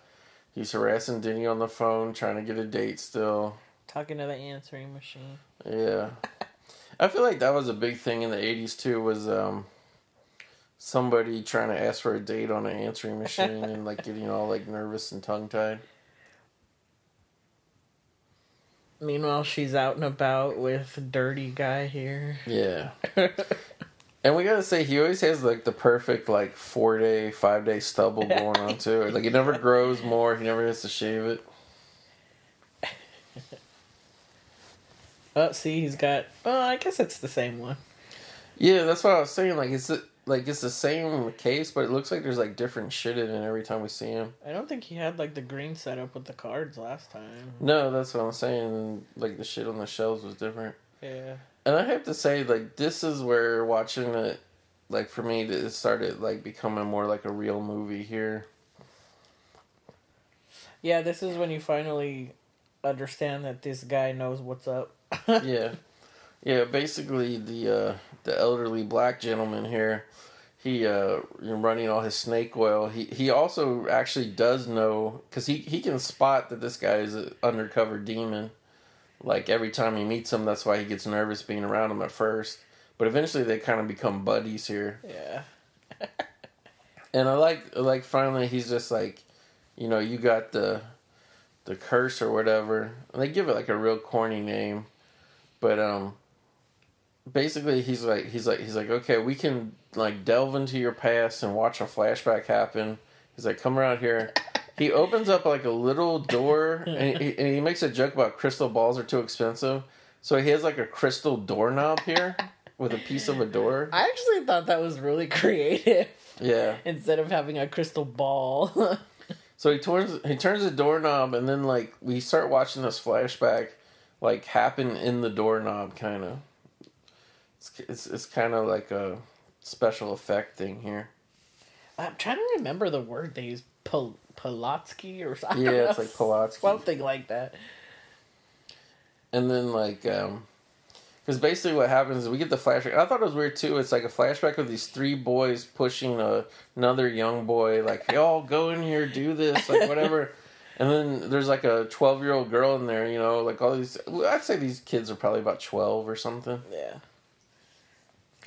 he's harassing Denny on the phone, trying to get a date still. Talking to the answering machine. Yeah. I feel like that was a big thing in the 80s too was um somebody trying to ask for a date on an answering machine and like getting all like nervous and tongue tied. Meanwhile, she's out and about with dirty guy here. Yeah. And we gotta say he always has like the perfect like four day, five day stubble going on too. Like it never grows more, he never has to shave it. Oh, see, he's got. Oh, I guess it's the same one. Yeah, that's what I was saying. Like it's the, like it's the same case, but it looks like there's like different shit in it every time we see him. I don't think he had like the green setup with the cards last time. No, that's what I'm saying. Like the shit on the shelves was different. Yeah. And I have to say, like, this is where watching it, like, for me, it started, like, becoming more like a real movie here. Yeah, this is when you finally understand that this guy knows what's up. Yeah. Yeah, basically, the, uh, the elderly black gentleman here, he, uh, running all his snake oil, he, he also actually does know, because he, he can spot that this guy is an undercover demon. Like, every time he meets him, that's why he gets nervous being around him at first. But eventually, they kind of become buddies here. Yeah. And I like like finally he's just like, you know, you got the the curse or whatever. And they give it like a real corny name. But um basically he's like he's like he's like, okay, we can like delve into your past and watch a flashback happen. He's like, come around here. He opens up like a little door and he, and he makes a joke about crystal balls are too expensive. So he has like a crystal doorknob here with a piece of a door. I actually thought that was really creative. Yeah. Instead of having a crystal ball. So he turns he turns the doorknob, and then like we start watching this flashback, like happen in the doorknob, kind of. It's it's, it's kind of like a special effect thing here. I'm trying to remember the word they use. Pol- Polotsky or something. Yeah, it's like Polotsky. Something like that. And then like um, because basically what happens is we get the flashback. I thought it was weird too. It's like a flashback of these three boys pushing a, another young boy, like y'all go in here, do this, like whatever. And then there's like a 12 year old girl in there, you know, like all these. I'd say these kids are probably about 12 or something. Yeah.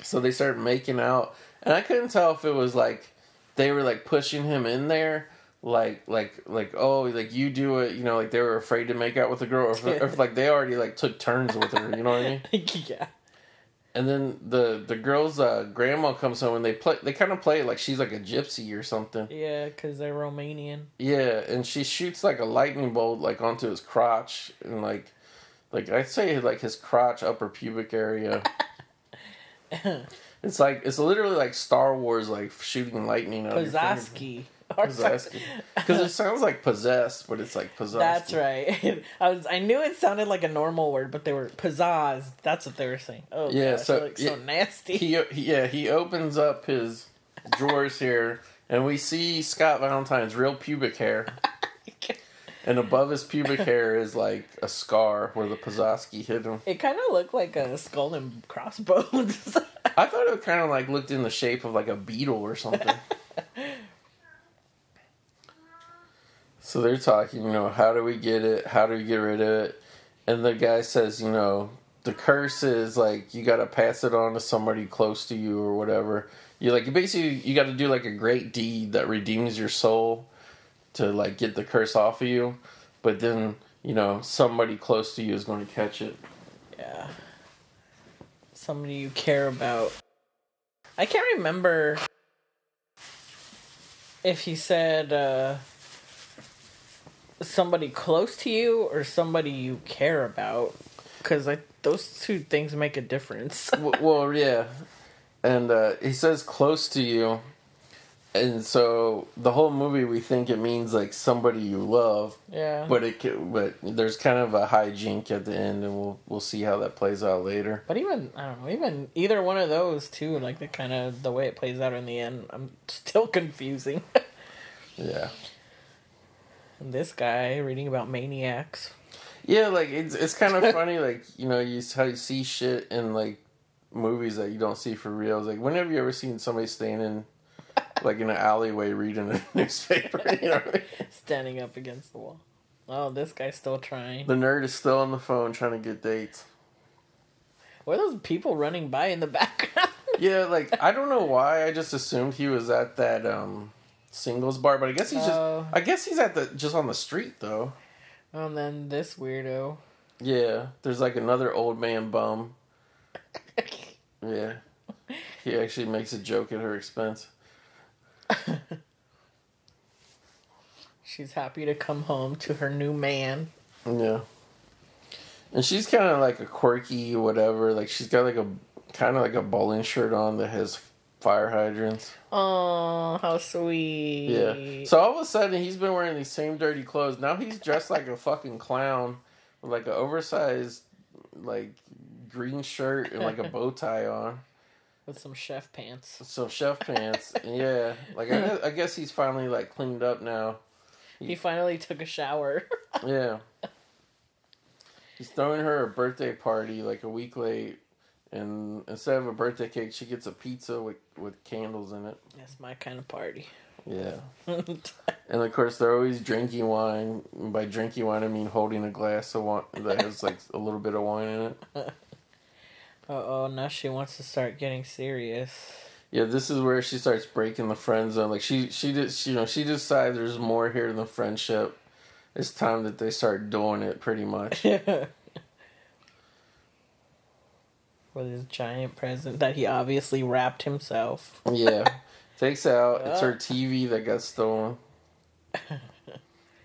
So they started making out, and I couldn't tell if it was like they were like pushing him in there, like like like oh like you do it, you know, like they were afraid to make out with the girl, or if, or if like they already like took turns with her, you know what I mean? yeah. And then the the girl's uh, grandma comes home and they play they kind of play it like she's like a gypsy or something. Yeah, because they're Romanian. Yeah, and she shoots like a lightning bolt like onto his crotch and like like I'd say like his crotch upper pubic area. it's like it's literally like Star Wars like shooting lightning out of your finger. Pozaski. Or Possessed. Because it sounds like possessed, but it's like possessed. That's right. I was. I knew it sounded like a normal word, but they were pizzazz. That's what they were saying. Oh Yeah, gosh, so- like, so yeah, nasty. He, yeah he opens up his drawers here, and we see Scott Valentine's real pubic hair. And above his pubic hair is like a scar where the Pozoski hit him. It kind of looked like a skull and crossbones. I thought it kind of like looked in the shape of like a beetle or something. so they're talking, you know, how do we get it? How do we get rid of it? And the guy says, you know, the curse is like you got to pass it on to somebody close to you or whatever. You like basically you got to do like a great deed that redeems your soul to like get the curse off of you, but then you know somebody close to you is going to catch it. yeah. Somebody you care about. I can't remember if he said uh, somebody close to you or somebody you care about. Because those two things make a difference. Well, yeah, and uh, he says close to you, and so the whole movie we think it means like somebody you love, yeah. but it but there's kind of a hijink at the end, and we'll we'll see how that plays out later. But even I don't know, even either one of those too, like the kind of the way it plays out in the end, I'm still confusing. Yeah, this guy reading about maniacs. yeah, like it's it's kind of funny, like you know you how you see shit in like movies that you don't see for real. It's like when have you ever seen somebody standing like in an alleyway reading a newspaper? You know, I mean? standing up against the wall. Oh, this guy's still trying. the nerd is still on the phone trying to get dates. What are those people running by in the background? Yeah, like I don't know why. I just assumed he was at that um singles bar, but I guess he's just Oh. I guess he's at the just on the street though. and then this weirdo. Yeah, there's like another old man bum. Yeah. He actually makes a joke at her expense. She's happy to come home to her new man. Yeah. And she's kind of like a quirky whatever. Like she's got like a kind of like a bowling shirt on that has fire hydrants. Oh, how sweet. Yeah. So all of a sudden he's been wearing these same dirty clothes. Now he's dressed like a fucking clown with like an oversized like green shirt and like a bow tie on. With some chef pants. Some chef pants. yeah. Like I guess, I guess he's finally like cleaned up now. He finally took a shower. Yeah. He's throwing her a birthday party like a week late and instead of a birthday cake she gets a pizza with with candles in it. That's my kind of party. Yeah. And of course, they're always drinking wine. And by drinking wine, I mean holding a glass of wine that has like a little bit of wine in it. Uh oh, now she wants to start getting serious. Yeah, this is where she starts breaking the friend zone. Like she, she just, you know, she decides there's more here than friendship. It's time that they start doing it, pretty much. With his giant present that he obviously wrapped himself. Yeah, takes out. It's her TV that got stolen.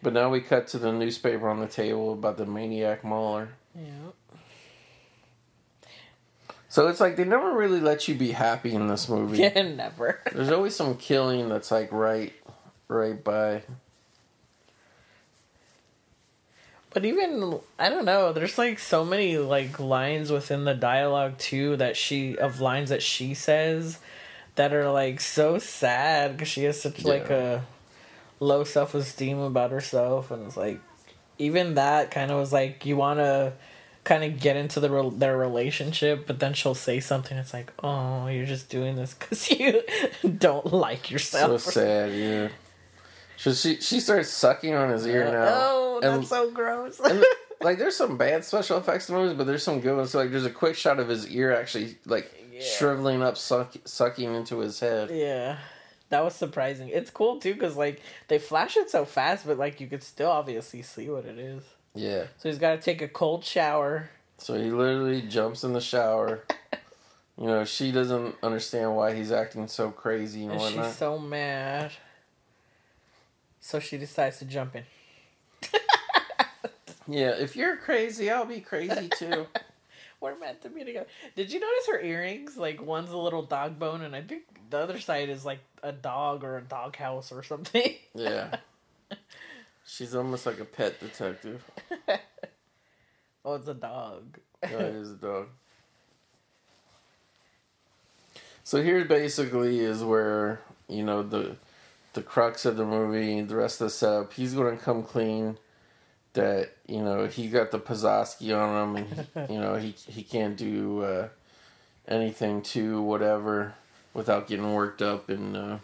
But now we cut to the newspaper on the table about the maniac mauler. Yeah. So it's like they never really let you be happy in this movie. Yeah, never. There's always some killing that's like right, right by. But even I don't know. There's like so many like lines within the dialogue too that she of lines that she says that are like so sad because she has such like a low self esteem about herself, and it's like even that kind of was like you want to kind of get into the rel their relationship, but then she'll say something. It's like, oh, you're just doing this because you don't like yourself So sad, yeah. So she she starts sucking on his ear uh, now. Oh, And- that's so gross. and, like there's some bad special effects in movies, but there's some good ones. So like there's a quick shot of his ear actually like Yeah. shriveling up, suck, sucking into his head. Yeah, that was surprising. It's cool too because like they flash it so fast, but like you could still obviously see what it is. Yeah. So he's got to take a cold shower. So he literally jumps in the shower. You know, she doesn't understand why he's acting so crazy and And whatnot. she's so mad. So she decides to jump in. Yeah, if you're crazy, I'll be crazy too. We're meant to be together. Did you notice her earrings? Like one's a little dog bone, and I think the other side is like a dog or a dog house or something. Yeah. She's almost like a pet detective. oh, it's a dog. Yeah, it is a dog. So here basically is where, you know, the the crux of the movie, the rest of the setup, he's gonna come clean that, you know, he got the Pazowski on him and he, you know, he he can't do uh, anything to whatever without getting worked up and uh,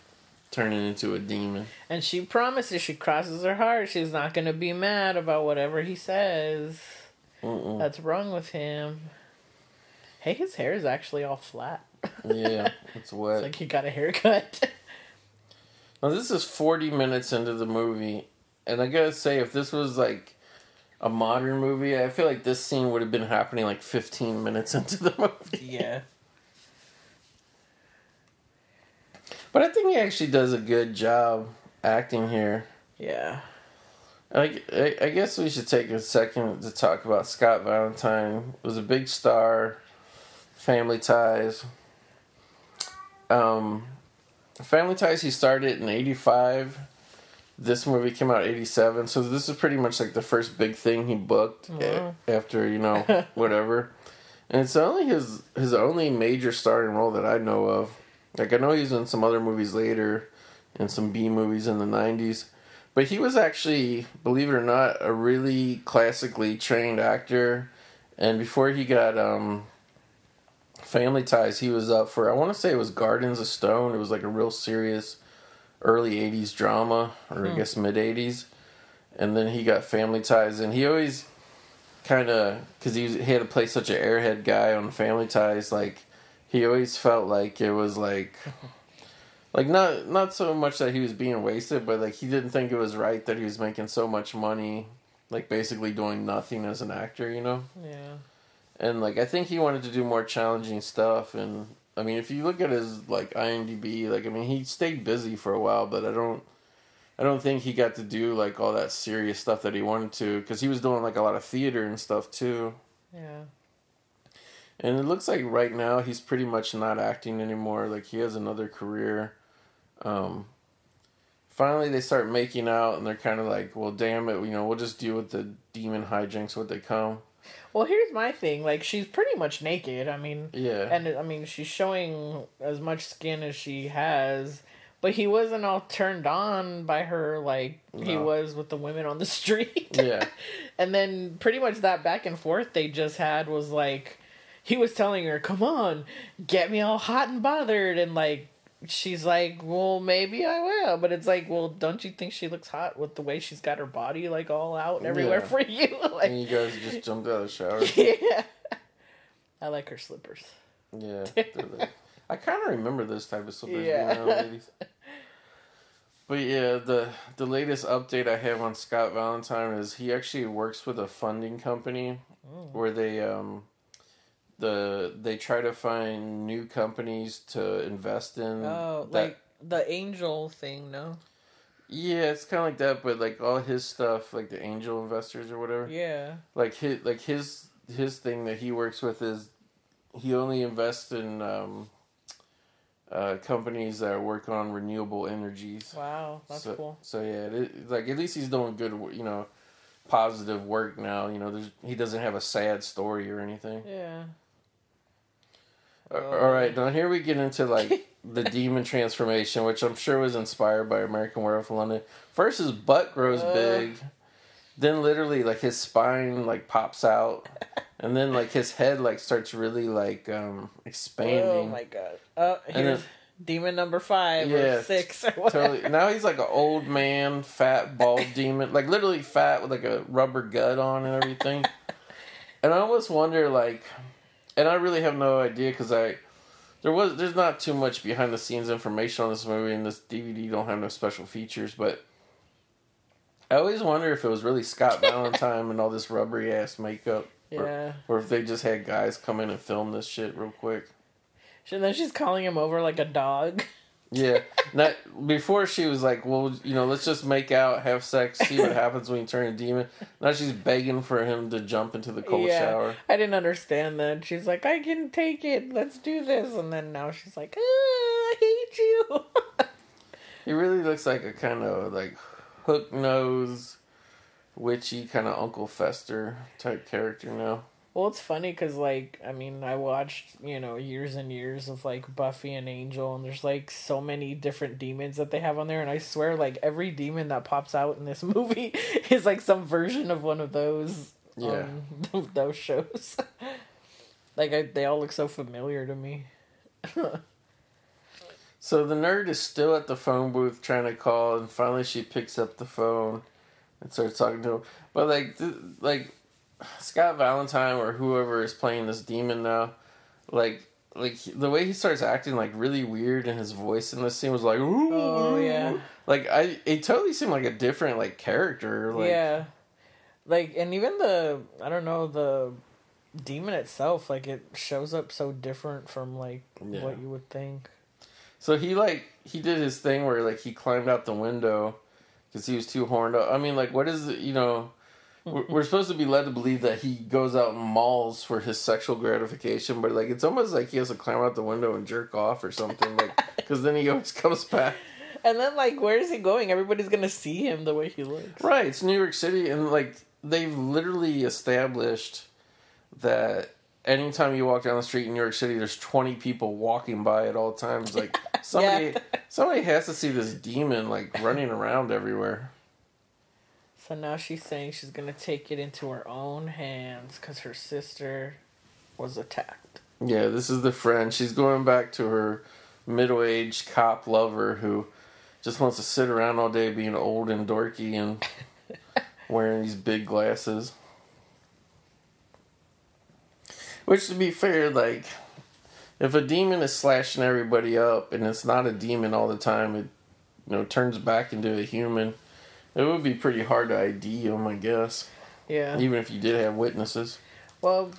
turning into a demon. And she promises she crosses her heart she's not gonna be mad about whatever he says. Mm-mm. That's wrong with him. Hey, his hair is actually all flat. Yeah, it's wet. It's like he got a haircut. Now this is forty minutes into the movie, and I gotta say, if this was like a modern movie, I feel like this scene would have been happening like 15 minutes into the movie. Yeah. But I think he actually does a good job acting here. Yeah. Like, I, I guess we should take a second to talk about Scott Valentine. Was a big star, Family Ties. Um, Family Ties. He started in '85. This movie came out '87, so this is pretty much like the first big thing he booked a- after you know whatever. And it's only his his only major starring role that I know of. Like I know he's in some other movies later, and some B movies in the '90s. But he was actually, believe it or not, a really classically trained actor. And before he got um, Family Ties, he was up for, I want to say it was Gardens of Stone. It was like a real serious early 80s drama, or I hmm. guess mid 80s. And then he got Family Ties. And he always kind of, because he, was- he had to play such an airhead guy on Family Ties, like, he always felt like it was like like not not so much that he was being wasted, but like he didn't think it was right that he was making so much money, like basically doing nothing as an actor, you know. Yeah. And like I think he wanted to do more challenging stuff, and I mean if you look at his like IMDb, like I mean he stayed busy for a while, but I don't. I don't think he got to do like all that serious stuff that he wanted to because he was doing like a lot of theater and stuff too. Yeah. And it looks like right now he's pretty much not acting anymore. Like he has another career. Um, finally, they start making out, and they're kind of like, "Well, damn it, you know, we'll just deal with the demon hijinks when they come." Well, here's my thing. Like, she's pretty much naked. I mean, Yeah, and I mean, she's showing as much skin as she has. But he wasn't all turned on by her like he was with the women on the street. yeah, And then pretty much that back and forth they just had was like he was telling her, "Come on, get me all hot and bothered," and like she's like, "Well, maybe I will," but it's like, "Well, don't you think she looks hot with the way she's got her body like all out and everywhere Yeah. for you?" like, and you guys just jumped out of the shower. yeah. I like her slippers. Yeah, like- I kind of remember this type of slippers. Yeah. ladies. But yeah, the the latest update I have on Scott Valentine is he actually works with a funding company where they um the they try to find new companies to invest in. Oh, that- like the angel thing, no? yeah, it's kind of like that, but like all his stuff, like the angel investors or whatever. Yeah. like his like his his thing that he works with is he only invests in um, uh, companies that work on renewable energies. Wow, that's so, cool. So yeah, it, like at least he's doing good, you know, positive work now. You know, there's he doesn't have a sad story or anything. Yeah. Uh, all right, now here we get into like the demon transformation, which I'm sure was inspired by American Werewolf in London. First, his butt grows Uh. big, then literally like his spine like pops out, and then like his head like starts really like um expanding. Oh my god. Uh, And here's then- demon number five Yeah, or six or whatever. Totally. Now he's like an old man, fat, bald demon, like literally fat with like a rubber gut on and everything. and I almost wonder, like, and I really have no idea because I there was there's not too much behind the scenes information on this movie, and this DVD don't have no special features, but. I always wonder if it was really Scott Valentine and all this rubbery ass makeup, Yeah. or if they just had guys come in and film this shit real quick. And then she's calling him over like a dog. Yeah. Not before she was like, well, you know, let's just make out, have sex, see what happens when you turn a demon. Now she's begging for him to jump into the cold yeah. shower. I didn't understand that. She's like, I can take it. Let's do this. And then now she's like, ah, I hate you. He really looks like a kind of like hook nose, witchy kind of Uncle Fester type character now. Well, it's funny because, like, I mean, I watched, you know, years and years of, like, Buffy and Angel, and there's, like, so many different demons that they have on there. And I swear, like, every demon that pops out in this movie is, like, some version of one of those. Yeah. Um, those shows. like, I, they all look so familiar to me. So the nerd is still at the phone booth trying to call, and finally she picks up the phone and starts talking to him. But like, th- like Scott Valentine or whoever is playing this demon now, like, like the way he starts acting like really weird, and his voice in this scene was like, Ooh. Oh, yeah. like I, it totally seemed like a different like character. Like, yeah. like and even the I don't know the demon itself like it shows up so different from like Yeah. what you would think. So he like he did his thing where like he climbed out the window because he was too horned up. I mean, like, what is it? You know, we're, supposed to be led to believe that he goes out and mauls for his sexual gratification, but like it's almost like he has to climb out the window and jerk off or something, like because then he always comes back. And then like where is he going? Everybody's gonna see him the way he looks. Right, it's New York City, and like they've literally established that anytime you walk down the street in New York City, there's 20 people walking by at all times. Like somebody, somebody has to see this demon like running around everywhere. So now she's saying she's gonna take it into her own hands because her sister was attacked. Yeah, this is the friend. She's going back to her middle-aged cop lover who just wants to sit around all day being old and dorky and wearing these big glasses. Which, to be fair, like, if a demon is slashing everybody up and it's not a demon all the time, it, you know, turns back into a human, it would be pretty hard to ID him, I guess. Yeah. Even if you did have witnesses. Well,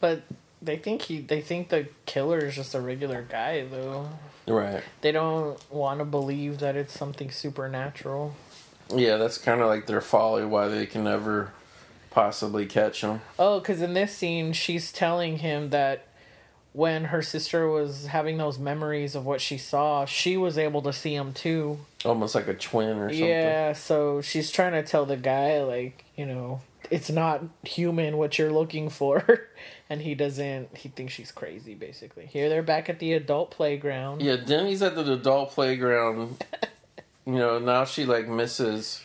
but they think he they think the killer is just a regular guy though. Right. They don't want to believe that it's something supernatural. Yeah, that's kind of like their folly why they can never possibly catch him. Oh, because in this scene, she's telling him that when her sister was having those memories of what she saw, she was able to see him too. Almost like a twin or something. Yeah, so she's trying to tell the guy, like, you know, it's not human what you're looking for. and he doesn't, he thinks she's crazy, basically. Here they're back at the adult playground. Yeah, Denny's at the adult playground. you know, now she like misses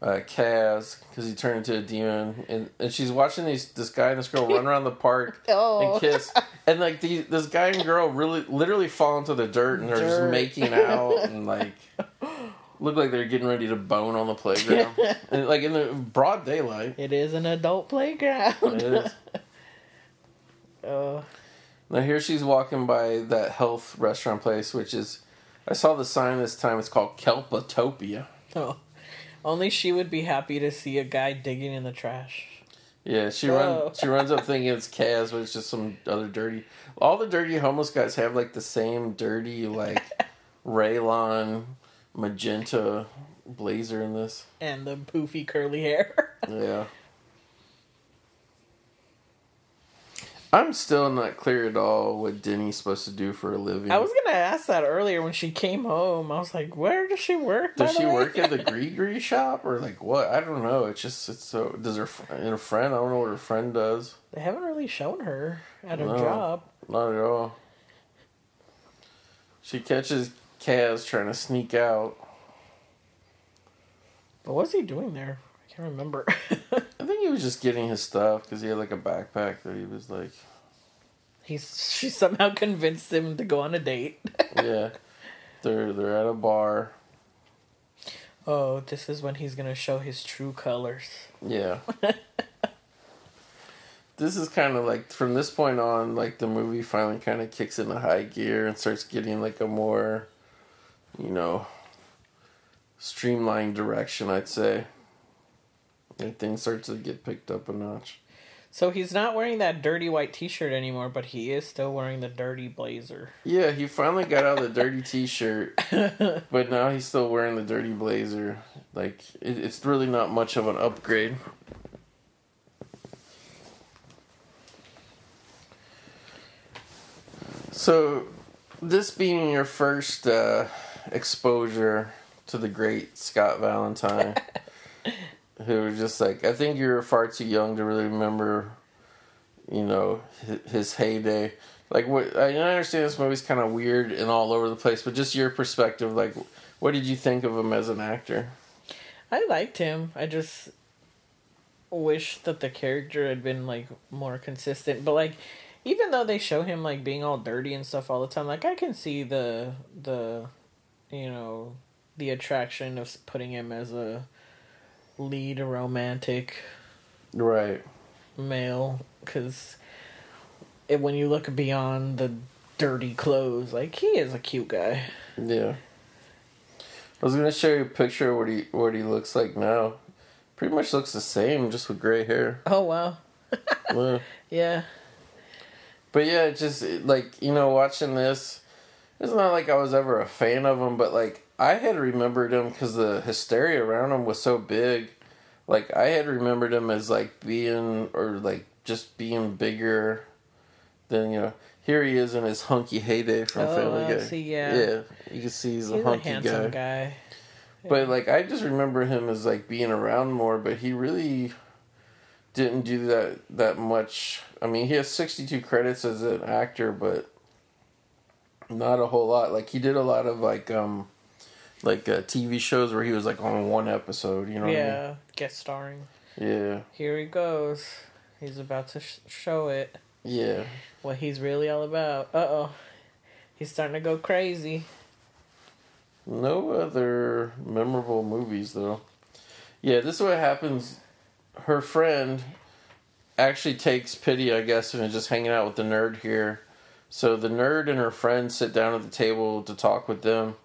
uh, Kaz because he turned into a demon, and, and she's watching these this guy and this girl run around the park Oh. and kiss, and like the, this guy and girl really literally fall into the dirt and they're just making out and like look like they're getting ready to bone on the playground, and like in the broad daylight. It is an adult playground. It is. Uh, Now here she's walking by that health restaurant place, which is I saw the sign this time. It's called Kelpatopia. oh. Only she would be happy to see a guy digging in the trash. Yeah, she Oh. runs. She runs up thinking it's Kaz, but it's just some other dirty. All the dirty homeless guys have like the same dirty like Raylon magenta blazer in this. And the poofy curly hair. Yeah. I'm still not clear at all what Denny's supposed to do for a living. I was gonna ask that earlier when she came home. I was like, "Where does she work?" Does she way? work at the Gree Gree shop or like what? I don't know. It's just it's so. Does her her friend? I don't know what her friend does. They haven't really shown her at a No. job. Not at all. She catches Kaz trying to sneak out. But what's he doing there? I can't remember. I think he was just getting his stuff because he had like a backpack that he was like, He's she somehow convinced him to go on a date. yeah. They're they're at a bar. oh, this is when he's gonna show his true colors. Yeah. this is kind of like from this point on, like the movie finally kind of kicks into high gear and starts getting like a more, you know, streamlined direction. I'd say. And things start to get picked up a notch. So he's not wearing that dirty white T-shirt anymore, but he is still wearing the dirty blazer. Yeah, he finally got out of the dirty T-shirt, but now he's still wearing the dirty blazer. Like it, it's really not much of an upgrade. So, this being your first uh, exposure to the great Scott Valentine, who was just like, I think you're far too young to really remember, you know, his, his heyday. Like, what I understand this movie's kind of weird and all over the place, but just your perspective, like, what did you think of him as an actor? I liked him. I just wish that the character had been like more consistent. But like, even though they show him like being all dirty and stuff all the time, like I can see the the, you know, the attraction of putting him as a lead a romantic Right. male because when you look beyond the dirty clothes, like he is a cute guy. Yeah. I was gonna show you a picture of what he what he looks like now. Pretty much looks the same, just with gray hair. Oh wow. Yeah. Yeah. But yeah, just like you know, watching this, it's not like I was ever a fan of him, but like I had remembered him because the hysteria around him was so big. Like I had remembered him as like being or like just being bigger than you know. Here he is in his hunky heyday from Oh, Family Guy. see, yeah. yeah, you can see he's, He's a a hunky handsome guy. guy. But like I just remember him as like being around more, but he really didn't do that that much. I mean, he has 62 credits as an actor, but not a whole lot. Like he did a lot of like um like uh, TV shows where he was like on one episode, you know Yeah. Guest starring. I mean? Yeah. Here he goes. He's about to sh- show it. Yeah. What he's really all about. Uh oh. He's starting to go crazy. No other memorable movies though. Yeah, this is what happens. Her friend actually takes pity, I guess, and is just hanging out with the nerd here. So the nerd and her friend sit down at the table to talk with them.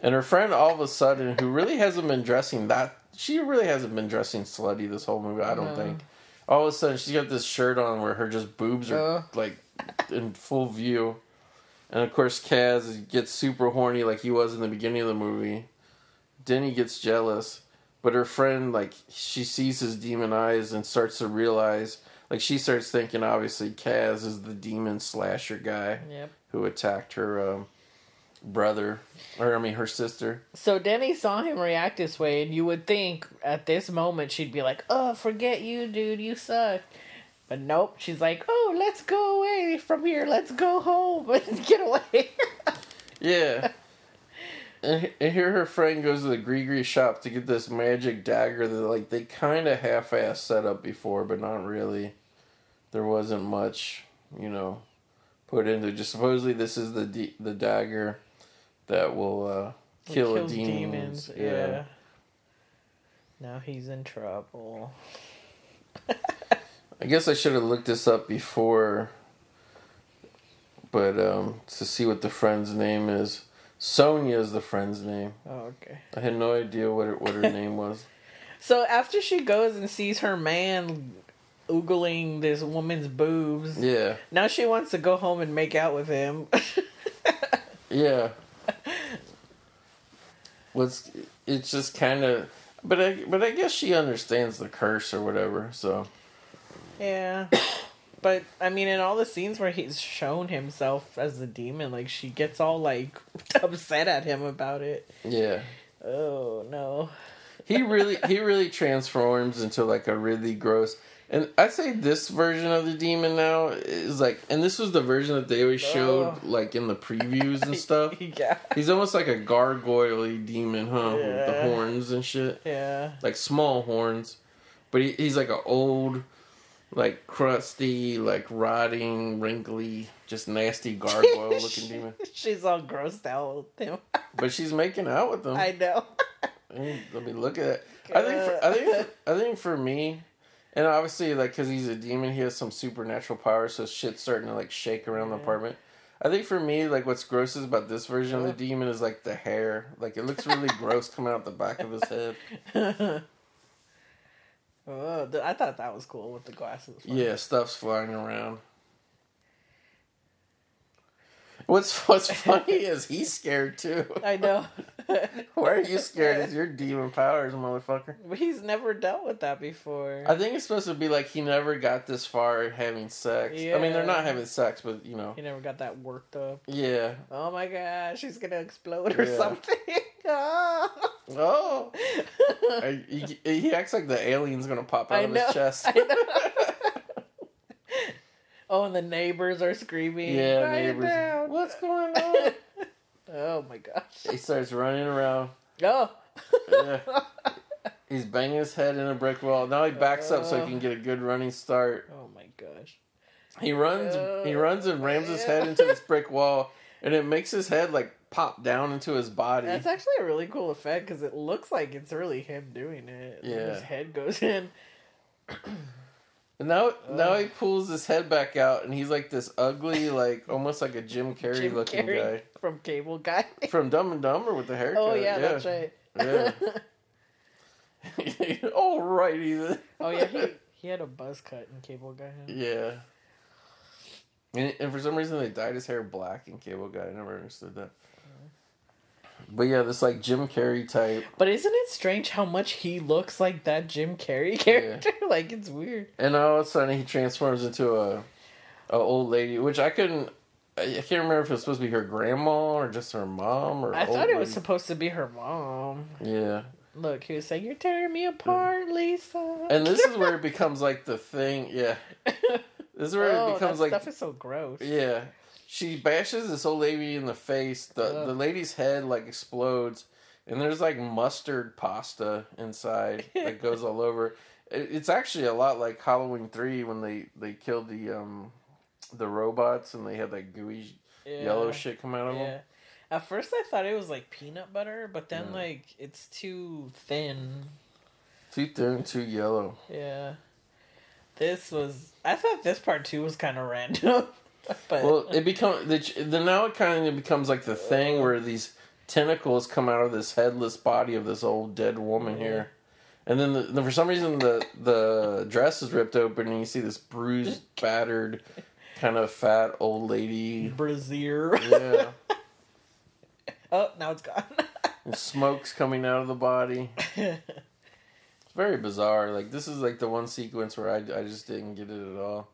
And her friend all of a sudden, who really hasn't been dressing that she really hasn't been dressing slutty this whole movie, I don't No. think. All of a sudden she's got this shirt on where her just boobs are Oh. like in full view. And of course, Kaz gets super horny like he was in the beginning of the movie. Denny gets jealous, but her friend, like, she sees his demon eyes and starts to realize, like, she starts thinking, obviously, Kaz is the demon slasher guy Yep. who attacked her um, brother, or I mean, her sister. So Denny saw him react this way, and you would think at this moment she'd be like, "Oh, forget you, dude. You suck." But nope. She's like, "Oh, let's go away from here. Let's go home and get away." Yeah. And, and here her friend goes to the Grigri shop to get this magic dagger that like they kind of half-ass set up before, but not really. There wasn't much, you know, put into. Just supposedly this is the the dagger that will uh, kill a Kills demons. Yeah. Now he's in trouble. I guess I should have looked this up before, but um, to see what the friend's name is. Sonia is the friend's name. Oh, okay. I had no idea what her, what her name was. So after she goes and sees her man oogling this woman's boobs, Yeah. now she wants to go home and make out with him. Yeah. What's it's just kind of, but I but I guess she understands the curse or whatever. So yeah. But I mean, in all the scenes where he's shown himself as the demon, like she gets all like upset at him about it. yeah, Oh no! he really he really transforms into like a really gross. And I say this version of the demon now is like, and this was the version that they always showed Oh. like in the previews and stuff. yeah, He's almost like a gargoyle demon, huh? With the horns and shit. yeah. like small horns, but he, he's like an old, like crusty, like rotting, wrinkly, just nasty gargoyle looking demon. She's all grossed out with him. But she's making out with him. I know. Mm, Let me look at it. I think. For, I think. I think for me, and obviously, like, because he's a demon, he has some supernatural powers, so shit's starting to like shake around the apartment. I think for me, like, what's gross is about this version of the demon is like the hair. Like, it looks really gross coming out the back of his head. oh, I thought that was cool with the glasses. Yeah, stuff's flying around. What's What's funny is he's scared too. I know. Why are you scared? It's your demon powers, motherfucker. He's never dealt with that before. I think it's supposed to be like he never got this far having sex. I mean, they're not having sex, but you know, he never got that worked up. yeah. Oh my gosh, she's gonna explode or Yeah. something. Ah. Oh, he, he acts like the alien's gonna pop out I of know. his chest. Oh, and the neighbors are screaming. yeah, "Quiet neighbors. down." What's going on? oh my gosh. he starts running around. Oh. Yeah. He's banging his head in a brick wall. Now he backs up so he can oh. get a good running start. oh my gosh. He runs. he oh, runs and rams his head into this brick wall, and it makes his head like pop down into his body. That's actually a really cool effect because it looks like it's really him doing it. Yeah. His head goes in. And now, now he pulls his head back out, and he's like this ugly, like almost like a Jim Carrey Jim looking Carrey from Cable Guy. guy from Dumb and Dumber with the haircut. oh, yeah, yeah. that's right. Yeah. Alrighty then. Oh yeah, he he had a buzz cut in Cable Guy. Yeah. And, and for some reason they dyed his hair black in Cable Guy. I never understood that. But yeah, this like Jim Carrey type. But isn't it strange how much he looks like that Jim Carrey character? like it's weird. And all of a sudden he transforms into a, a old lady, which I couldn't. I can't remember if it was supposed to be her grandma or just her mom or. I thought it was supposed to be her mom. Yeah, Look, he was saying, "You're tearing me apart, Lisa." and this is where it becomes like the thing. Yeah, this is where oh, it becomes like stuff is so gross. Yeah. She bashes this old lady in the face. The Ugh. the lady's head like explodes and there's like mustard pasta inside that goes all over. It, it's actually a lot like Halloween 3 when they they killed the um the robots and they had that gooey Yeah. yellow shit come out of Yeah. them. At first, I thought it was like peanut butter, but then Yeah. like it's too thin. Too thin, too yellow. Yeah. This was. I thought this part too was kind of random. but Well, it become the now it kind of becomes like the thing where these tentacles come out of this headless body of this old dead woman here, and then the, the, for some reason the the dress is ripped open and you see this bruised, battered, kind of fat old lady. brazier. Yeah, oh, now it's gone. and smoke's coming out of the body. It's very bizarre. Like this is like the one sequence where I I just didn't get it at all.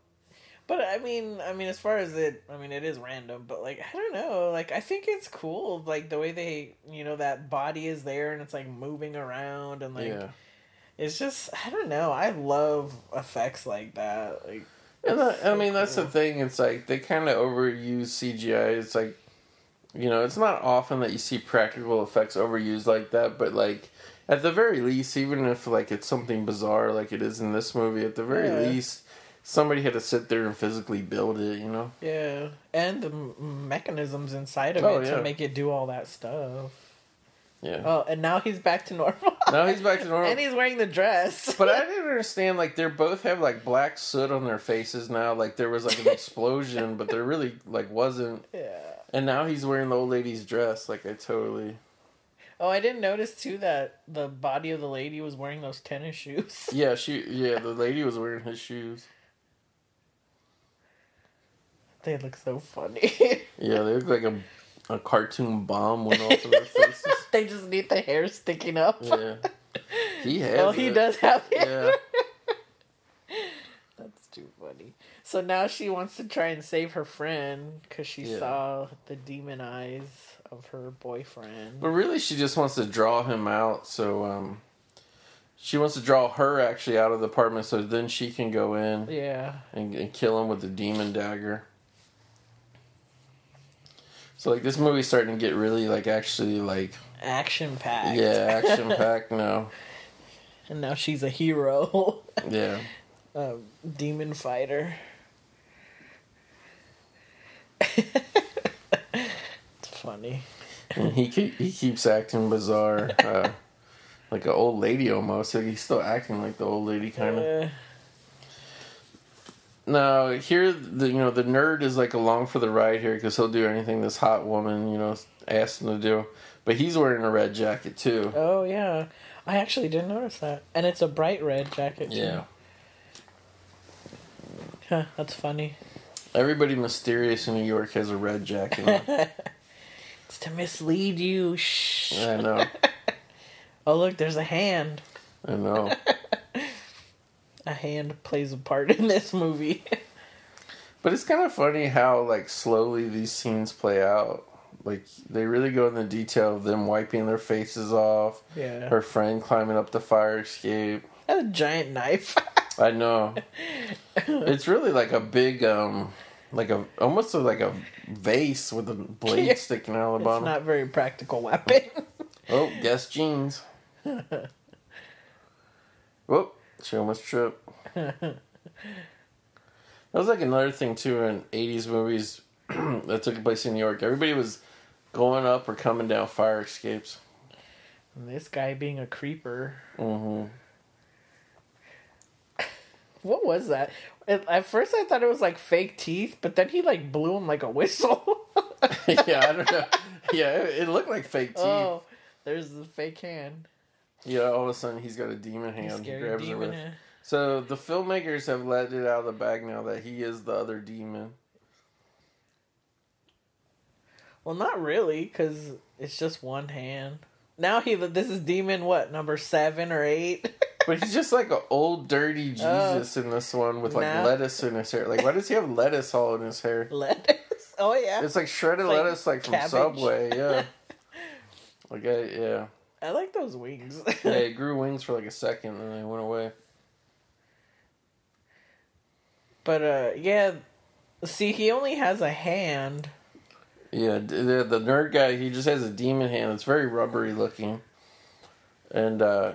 But I mean, I mean, as far as it, I mean, it is random. But like, I don't know. Like, I think it's cool. Like the way they, you know, that body is there and it's like moving around and like, yeah. it's just, I don't know. I love effects like that. Like, And that, I so mean, that's the thing. It's like they kind of overuse CGI. It's like, you know, it's not often that you see practical effects overused like that. But like, at the very least, even if like it's something bizarre like it is in this movie, at the very Yeah. least, somebody had to sit there and physically build it. You know? Yeah, and the mechanisms inside of Oh, it yeah. to make it do all that stuff. Yeah. Oh, and now he's back to normal. Now he's back to normal. and he's wearing the dress. But I didn't understand. Like, they're both have like black soot on their faces now. Like there was like an explosion, but there really like wasn't. yeah. And now he's wearing the old lady's dress. Like I totally. Oh, I didn't notice too that the body of the lady was wearing those tennis shoes. Yeah, she. Yeah, the lady was wearing his shoes. They look so funny. Yeah, they look like a, a cartoon bomb went off of their faces. they just need the hair sticking up. Yeah, he has. Oh, he it. does have it. Yeah, That's too funny. So now she wants to try and save her friend because she Yeah. saw the demon eyes of her boyfriend. but really, she just wants to draw him out. So, um, she wants to draw her actually out of the apartment, so then she can go in Yeah. and, and kill him with the demon dagger. So, like, this movie's starting to get really like actually like Action packed. yeah action packed now. and now she's a hero. Yeah. a demon fighter. it's funny. And he keep, he keeps acting bizarre, uh, like an old lady almost. Like he's still acting like the old lady kind of. Uh, No, here the you know the nerd is like along for the ride here because he'll do anything this hot woman you know asks him to do. But he's wearing a red jacket too. oh yeah, I actually didn't notice that, and it's a bright red jacket. Too. Yeah. huh, that's funny. Everybody mysterious in New York has a red jacket. It's to mislead you. Shh. I know. Oh look, there's a hand. I know. A hand plays a part in this movie. But it's kind of funny how like slowly these scenes play out. Like they really go into detail of them wiping their faces off. yeah. Her friend climbing up the fire escape. a giant knife. I know. it's really like a big, um, like a almost like a vase with a blade Yeah. sticking out of the it's bottom. not a very practical weapon. Oh, guess jeans. Whoop! She almost tripped. that was like another thing too in '80s movies that took place in New York. Everybody was going up or coming down fire escapes. And this guy being a creeper. Mm-hmm. What was that? At at first, I thought it was like fake teeth, but then he like blew him like a whistle. yeah, I don't know. Yeah, it, it looked like fake teeth. oh, there's the fake hand. Yeah, all of a sudden he's got a demon hand. He grabs her demon. with. hand. So the filmmakers have let it out of the bag now that he is the other demon. Well, not really, because it's just one hand. Now he this is demon what number seven or eight? But he's just like an old dirty oh. Jesus in this one with like Now- lettuce in his hair. Like, why does he have lettuce all in his hair? Lettuce. Oh yeah. It's like shredded It's like lettuce, like from. Subway. Yeah. like, I, yeah. I like those wings. Yeah, it grew wings for like a second and then they went away. but uh, yeah. See, he only has a hand. Yeah, the, the nerd guy, he just has a demon hand. It's very rubbery looking. And uh,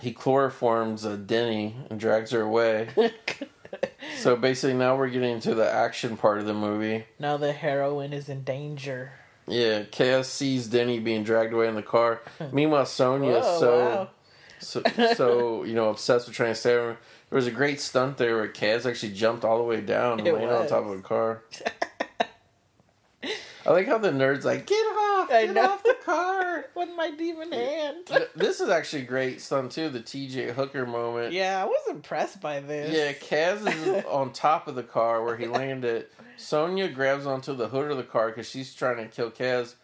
he chloroforms a Denny and drags her away. so basically, now we're getting to the action part of the movie. now the heroine is in danger. Yeah, Kaz sees Denny being dragged away in the car. Meanwhile, Sonya is oh, so, wow. so so you know obsessed with trying to save him. There was a great stunt there where Kaz actually jumped all the way down and It landed on top of a car. I like how the nerds like get off, I get know. off the car. With my demon hand. This is actually great stunt too. The T.J. Hooker moment. yeah, I was impressed by this. Yeah, Kaz is on top of the car where he landed. Sonya grabs onto the hood of the car because she's trying to kill Kaz.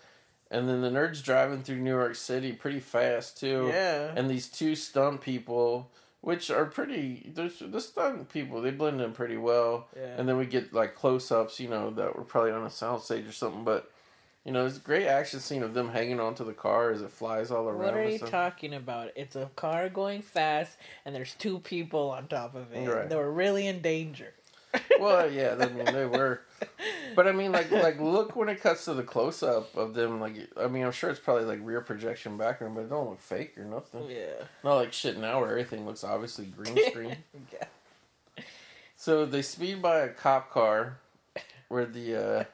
And then the nerd's driving through New York City pretty fast too. Yeah. And these two stunt people, which are pretty, the the stunt people, they blend in pretty well. Yeah. And then we get like close ups, you know, that were probably on a soundstage or something. But you know, it's a great action scene of them hanging onto the car as it flies all around. What are you talking about? It's a car going fast, and there's two people on top of it. Right. They were really in danger. well, yeah, I mean they were, but I mean, like, like look when it cuts to the close up of them. Like, I mean, I'm sure it's probably like rear projection background, but it don't look fake or nothing. Yeah. Not like shit now where everything looks obviously green screen. yeah. so they speed by a cop car, where the uh,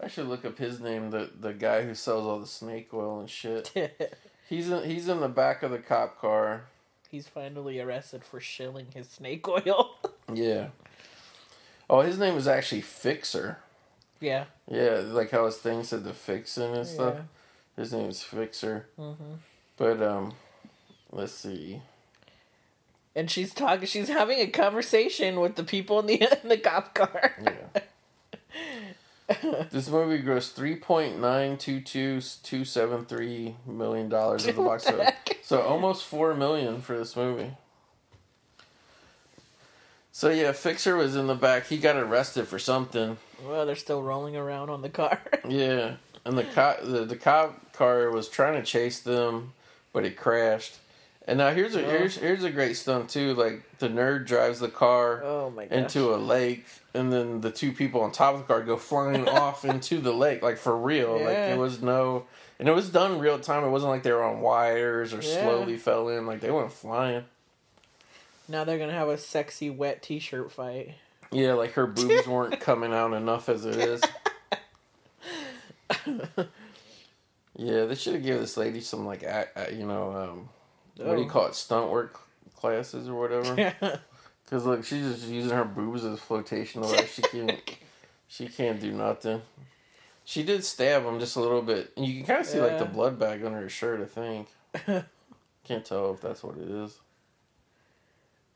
I should look up his name. The the guy who sells all the snake oil and shit. He's in he's in the back of the cop car. He's finally arrested for shilling his snake oil. Yeah. Oh, his name is actually Fixer. yeah. Yeah, like how his thing said the fixin' and stuff. Yeah. His name is Fixer. Mhm. But um, let's see. And she's talking. She's having a conversation with the people in the in the cop car. Yeah. this movie grossed three point nine two two two seven three million dollars at the box office. So almost four million for this movie. So yeah, Fixer was in the back. He got arrested for something. Well, they're still rolling around on the car. Yeah, and the cop the, the cop car was trying to chase them, but it crashed. And now here's a Oh. here's here's a great stunt too. Like the nerd drives the car oh into a lake, and then the two people on top of the car go flying off into the lake, like for real. Like Yeah. it was no, and it was done real time. It wasn't like they were on wires or Yeah. slowly fell in. Like they went flying. Now they're gonna have a sexy wet T-shirt fight. Yeah, like her boobs weren't coming out enough as it is. Yeah, they should have given this lady some like you know, um, what do you Oh. call it, stunt work classes or whatever. Because look, she's just using her boobs as flotation device. She can't, she can't do nothing. She did stab him just a little bit, and you can kind of see like the blood bag under her shirt. I think. Can't tell if that's what it is.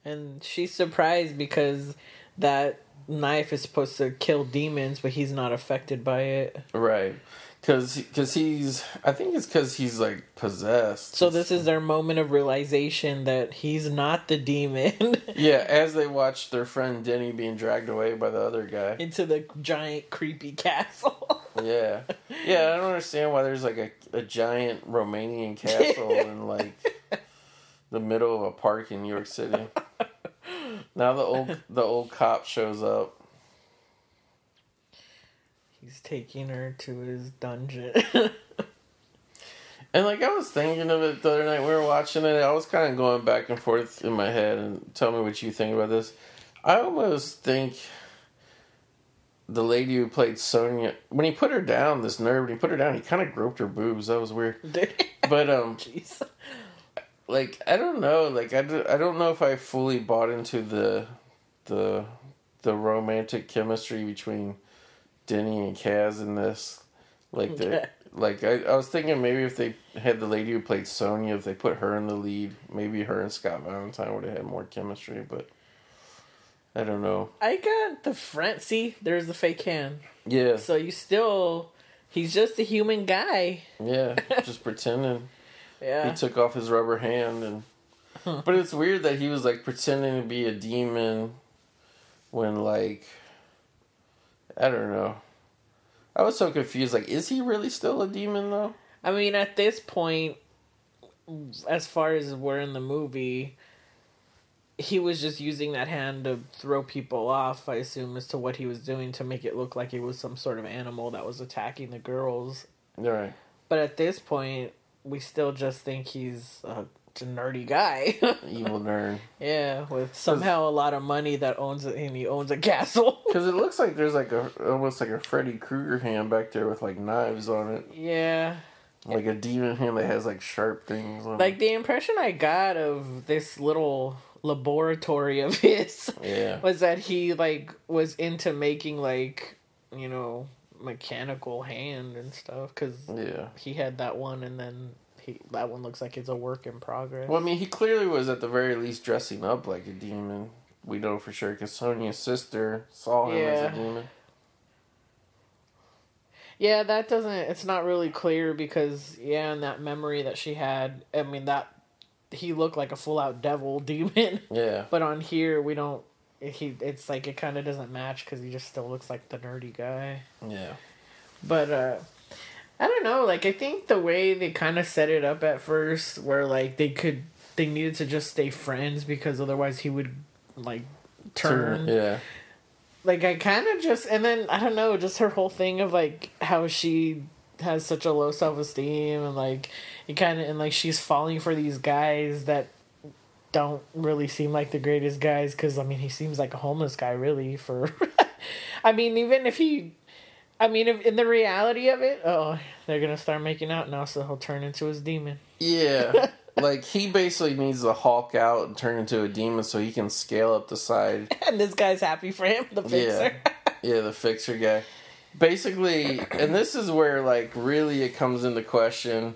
And she's surprised because that knife is supposed to kill demons, but he's not affected by it. Right. Because cause he's, I think it's because he's like possessed. So this is their moment of realization that he's not the demon Yeah, as they watch their friend Denny being dragged away by the other guy. into the giant creepy castle. Yeah. Yeah, I don't understand why there's like a, a giant Romanian castle and like the middle of a park in New York City. Now the old the old cop shows up. he's taking her to his dungeon. And like I was thinking of it the other night we were watching it, I was kind of going back and forth in my head and tell me what you think about this. I almost think the lady who played Sonya when he put her down, this nerd, when he put her down, he kind of groped her boobs. That was weird. But um Jeez. Like I don't know, like I, do, I don't know if I fully bought into the the the romantic chemistry between Denny and Kaz in this. Like the like I, I was thinking maybe if they had the lady who played Sonya, if they put her in the lead, maybe her and Scott Valentine would have had more chemistry. But I don't know. I got the friend. See, there's the fake hand. Yeah, So you still, he's just a human guy. yeah, just pretending. Yeah. He took off his rubber hand and. But it's weird that he was like pretending to be a demon, when like. I don't know. I was so confused. Like, is he really still a demon though? I mean, at this point, as far as we're in the movie, he was just using that hand to throw people off, I assume, as to what he was doing to make it look like it was some sort of animal that was attacking the girls. Right. But at this point, we still just think he's a, nerdy guy. Evil nerd. yeah, with somehow a lot of money that owns it, and he owns a castle. Because it looks like there's like a almost like a Freddy Krueger hand back there with like knives on it, yeah. like a demon hand that has like sharp things. on Like the impression I got of this little laboratory of his. Yeah. was that he like was into making like you know mechanical hand and stuff because Yeah. he had that one and then he that one looks like it's a work in progress. Well, I mean, he clearly was at the very least dressing up like a demon. We know for sure because Sonya's sister saw him as a demon. Yeah, that doesn't. It's not really clear because yeah, in that memory that she had, I mean that he looked like a full out devil demon, Yeah. but on here we don't. He it's like it kind of doesn't match because he just still looks like the nerdy guy. Yeah. But uh I don't know, like I think the way they kind of set it up at first where like they could they needed to just stay friends because otherwise he would like turn. Yeah. Like I kind of just and then I don't know, just her whole thing of like how she has such a low self-esteem and like it kind of and like she's falling for these guys that don't really seem like the greatest guys cuz I mean he seems like a homeless guy really for I mean even if he I mean if in the reality of it, oh, they're to start making out now so he'll turn into his demon. Yeah. like he basically needs to hulk out and turn into a demon so he can scale up the side. And this guy's happy for him, the fixer. Yeah, the fixer guy. Basically, and this is where like really it comes into question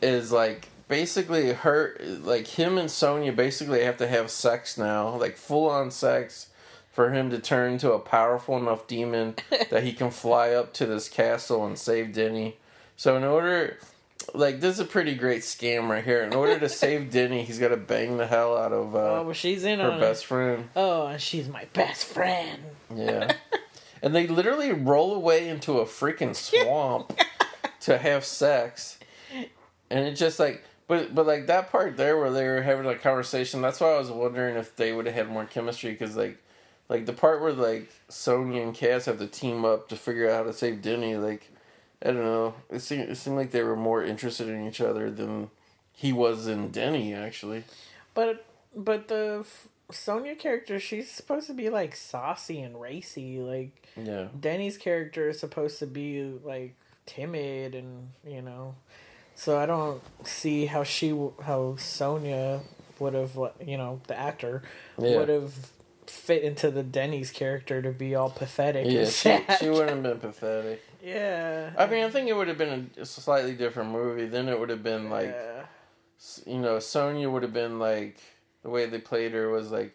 is like basically her like him and Sonya basically have to have sex now, like full on sex for him to turn into a powerful enough demon that he can fly up to this castle and save Denny. So in order like this is a pretty great scam right here. In order to save Denny, he's got to bang the hell out of uh, Oh, well, she's in her best it. friend. Oh, and she's my best friend. Yeah. and they literally roll away into a freaking swamp to have sex. And it's just like but but like that part there where they were having a conversation, that's why I was wondering if they would have had more chemistry cuz like like the part where like Sonya and Kaz have to team up to figure out how to save Denny like I don't know. It seemed it seemed like they were more interested in each other than he was in Denny actually. But but the F- Sonya character, she's supposed to be like saucy and racy. Like Yeah. Denny's character is supposed to be like timid and you know. So I don't see how she how Sonya would have you know the actor Yeah. would have fit into the Denny's character to be all pathetic Yeah, and she, she wouldn't have been pathetic. yeah. I mean, I think it would have been a, slightly different movie. Then it would have been like, yeah. you know, Sonya would have been like the way they played her was like,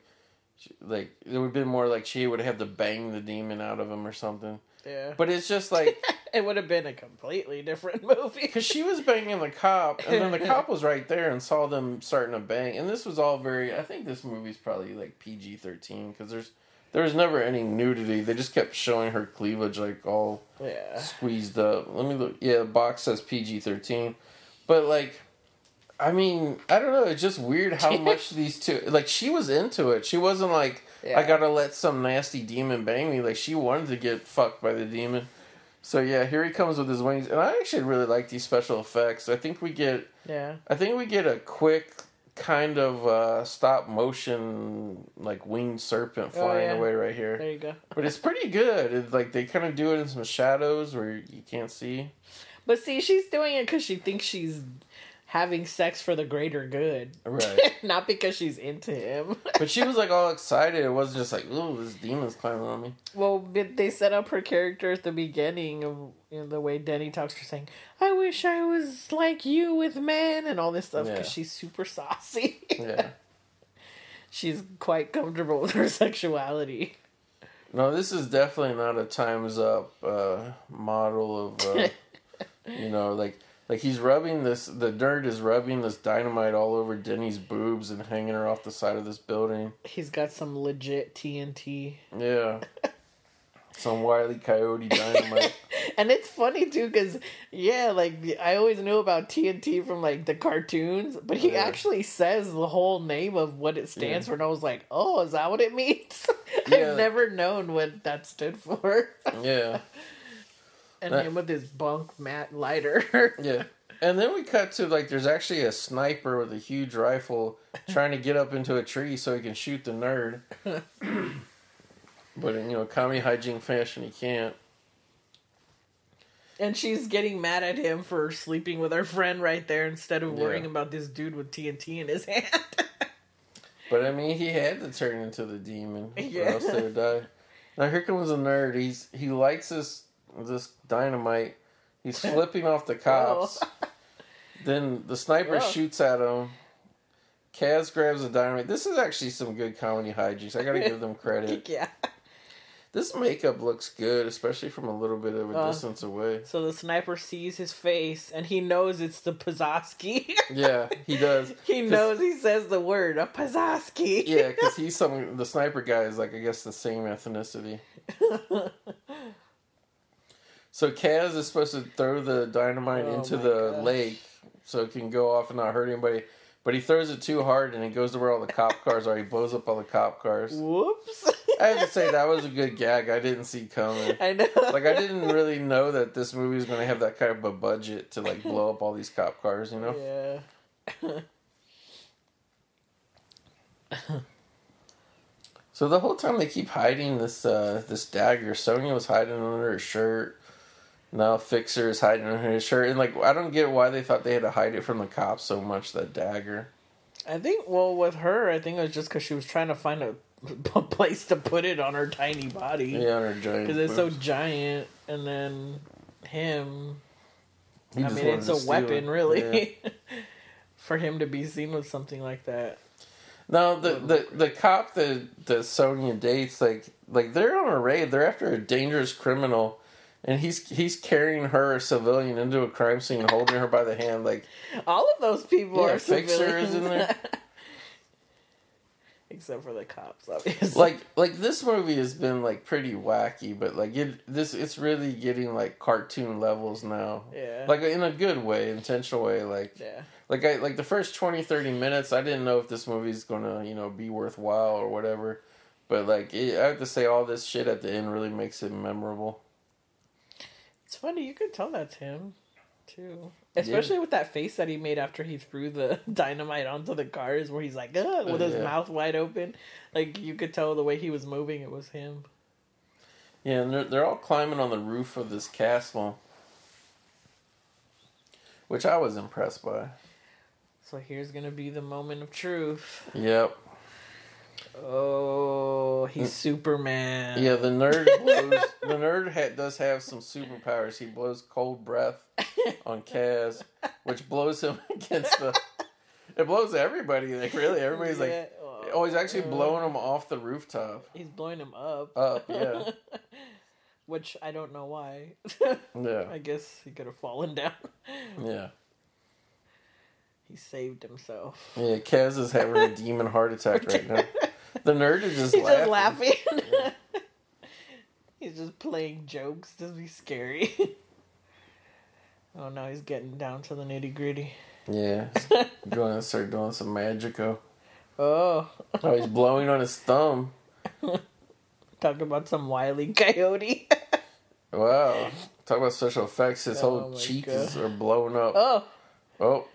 like it would have been more like she would have to bang the demon out of him or something. Yeah. But it's just like it would have been a completely different movie. because she was banging the cop, and then the cop was right there and saw them starting to bang, and this was all very. I think this movie's probably like PG thirteen because there's there was never any nudity. They just kept showing her cleavage like all yeah. squeezed up. Let me look. Yeah, the box says PG thirteen, but like, I mean, I don't know. It's just weird how much these two. Like, she was into it. She wasn't like, I gotta let some nasty demon bang me. Like, she wanted to get fucked by the demon. So yeah, here he comes with his wings, and I actually really like these special effects. I think we get, Yeah. I think we get a quick kind of uh, stop motion like winged serpent Oh, flying yeah. away right here. There you go. But it's pretty good. It's like they kind of do it in some shadows where you can't see. But see, she's doing it because she thinks she's having sex for the greater good, Right. not because she's into him. But she was like all excited. It wasn't just like, ooh, this demon's climbing on me. well, but they set up her character at the beginning of you know, the way Denny talks to her, saying, "I wish I was like you with men" and all this stuff because Yeah. she's super saucy. Yeah. she's quite comfortable with her sexuality. No, this is definitely not a times up uh, model of, uh, you know, like like he's rubbing this. The nerd is rubbing this dynamite all over Denny's boobs and hanging her off the side of this building. He's got some legit TNT. Yeah, some wily coyote dynamite. And it's funny too, because yeah, like I always knew about TNT from like the cartoons, but he Yeah. actually says the whole name of what it stands for, and I was like, oh, is that what it means? Yeah. I've never known what that stood for. yeah, and him with his bunk mat lighter. yeah. And then we cut to like there's actually a sniper with a huge rifle trying to get up into a tree so he can shoot the nerd. but in you know comedy hijink fashion, he can't. and she's getting mad at him for sleeping with her friend right there instead of worrying Yeah. about this dude with TNT in his hand. But I mean, he had to turn into the demon, Yeah. or else they would die. Now here comes a nerd. He's he likes this this dynamite. He's flipping off the cops. Then the sniper Oh. shoots at him. Kaz grabs the dynamite. This is actually some good comedy hijinks. I gotta give them credit. yeah. This makeup looks good, especially from a little bit of a Uh. distance away. So the sniper sees his face and he knows it's the Pazowski. Yeah, he does. He knows he says the word a Pazowski. Yeah, because he's some. The sniper guy is like I guess the same ethnicity. So Kaz is supposed to throw the dynamite Oh into the gosh. lake so it can go off and not hurt anybody. But he throws it too hard and it goes to where all the cop cars are. He blows up all the cop cars. Whoops. I have to say that was a good gag. I didn't see coming. I know. Like I didn't really know that this movie was going to have that kind of a budget to like blow up all these cop cars. You know? Yeah. So the whole time they keep hiding this uh, this dagger. Sonya was hiding under her shirt. Now Fixer is hiding under his shirt, and like I don't get why they thought they had to hide it from the cops so much. That dagger. I think, well, with her, I think it was just because she was trying to find a, a place to put it on her tiny body. Yeah, on her giant. Because it's so giant. And then him, He I mean, it's a weapon, it. really. Yeah. For him to be seen with something like that. No, the, the the cop that that Sonya dates, like like they're on a raid. They're after a dangerous criminal, and he's he's carrying her, a civilian, into a crime scene, holding her by the hand. Like All of those people Yeah, are fixers in there. Except for the cops, obviously. like like this movie has been like pretty wacky, but like it this it's really getting like cartoon levels now. Yeah. Like in a good way, intentional way. Like yeah. like I like the first 20, 30 minutes, I didn't know if this movie's gonna you know be worthwhile or whatever. But like it, I have to say, all this shit at the end really makes it memorable. It's funny, you could tell that's him, too. Especially with that face that he made after he threw the dynamite onto the cars, where he's like, Ugh, with oh, his Yeah. mouth wide open. Like, you could tell the way he was moving, it was him. Yeah, and they're they're all climbing on the roof of this castle, which I was impressed by. So here's gonna be the moment of truth. Yep. Oh, he's mm. Superman. Yeah, the nerd blows. the nerd ha- does have some superpowers. He blows cold breath on Kaz, which blows him against the. It blows everybody. Like really, everybody's like, Yeah. oh, he's actually uh, blowing him off the rooftop. He's blowing him up. Up, yeah. Which I don't know why. Yeah, I guess he could have fallen down. yeah, He saved himself. yeah. Kaz is having a demon heart attack right now. The nerd is just He's laughing. just laughing. he's just playing jokes to be scary. oh no, he's getting down to the nitty gritty. Yeah, he's going to start doing some magico. Oh, Oh, he's blowing on his thumb. talk about some wily coyote. Wow. Talk about special effects. His Oh whole cheeks God. are blowing up. oh, Oh.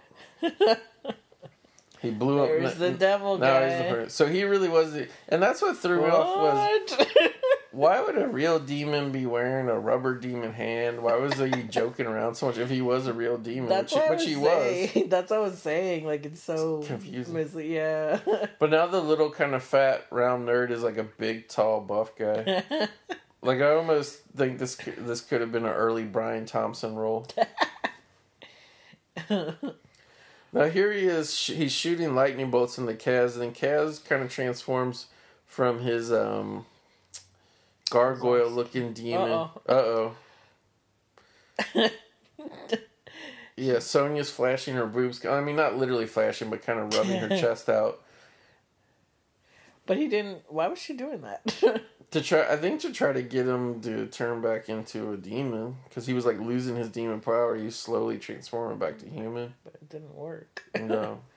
he blew up. there's the devil Now guy. he's the person. So he really was the, and that's what threw me off was why would a real demon be wearing a rubber demon hand? Why was he joking around so much if he was a real demon? That's which, what I which was he was. saying. That's what I was saying. Like it's so It's confusing. misle- Yeah. But now the little kind of fat round nerd is like a big tall buff guy. like I almost think this this could have been an early Brian Thompson role. Now here he is. sh- He's shooting lightning bolts in the Kaz, and then Kaz kind of transforms from his um gargoyle looking demon. Uh Uh-oh. oh. Yeah, Sonya's flashing her boobs. I mean, not literally flashing, but kind of rubbing her chest out. but he didn't. Why was she doing that? To try, I think to try to get him to turn back into a demon because he was like losing his demon power. He was slowly transforming back to human. but it didn't work. No.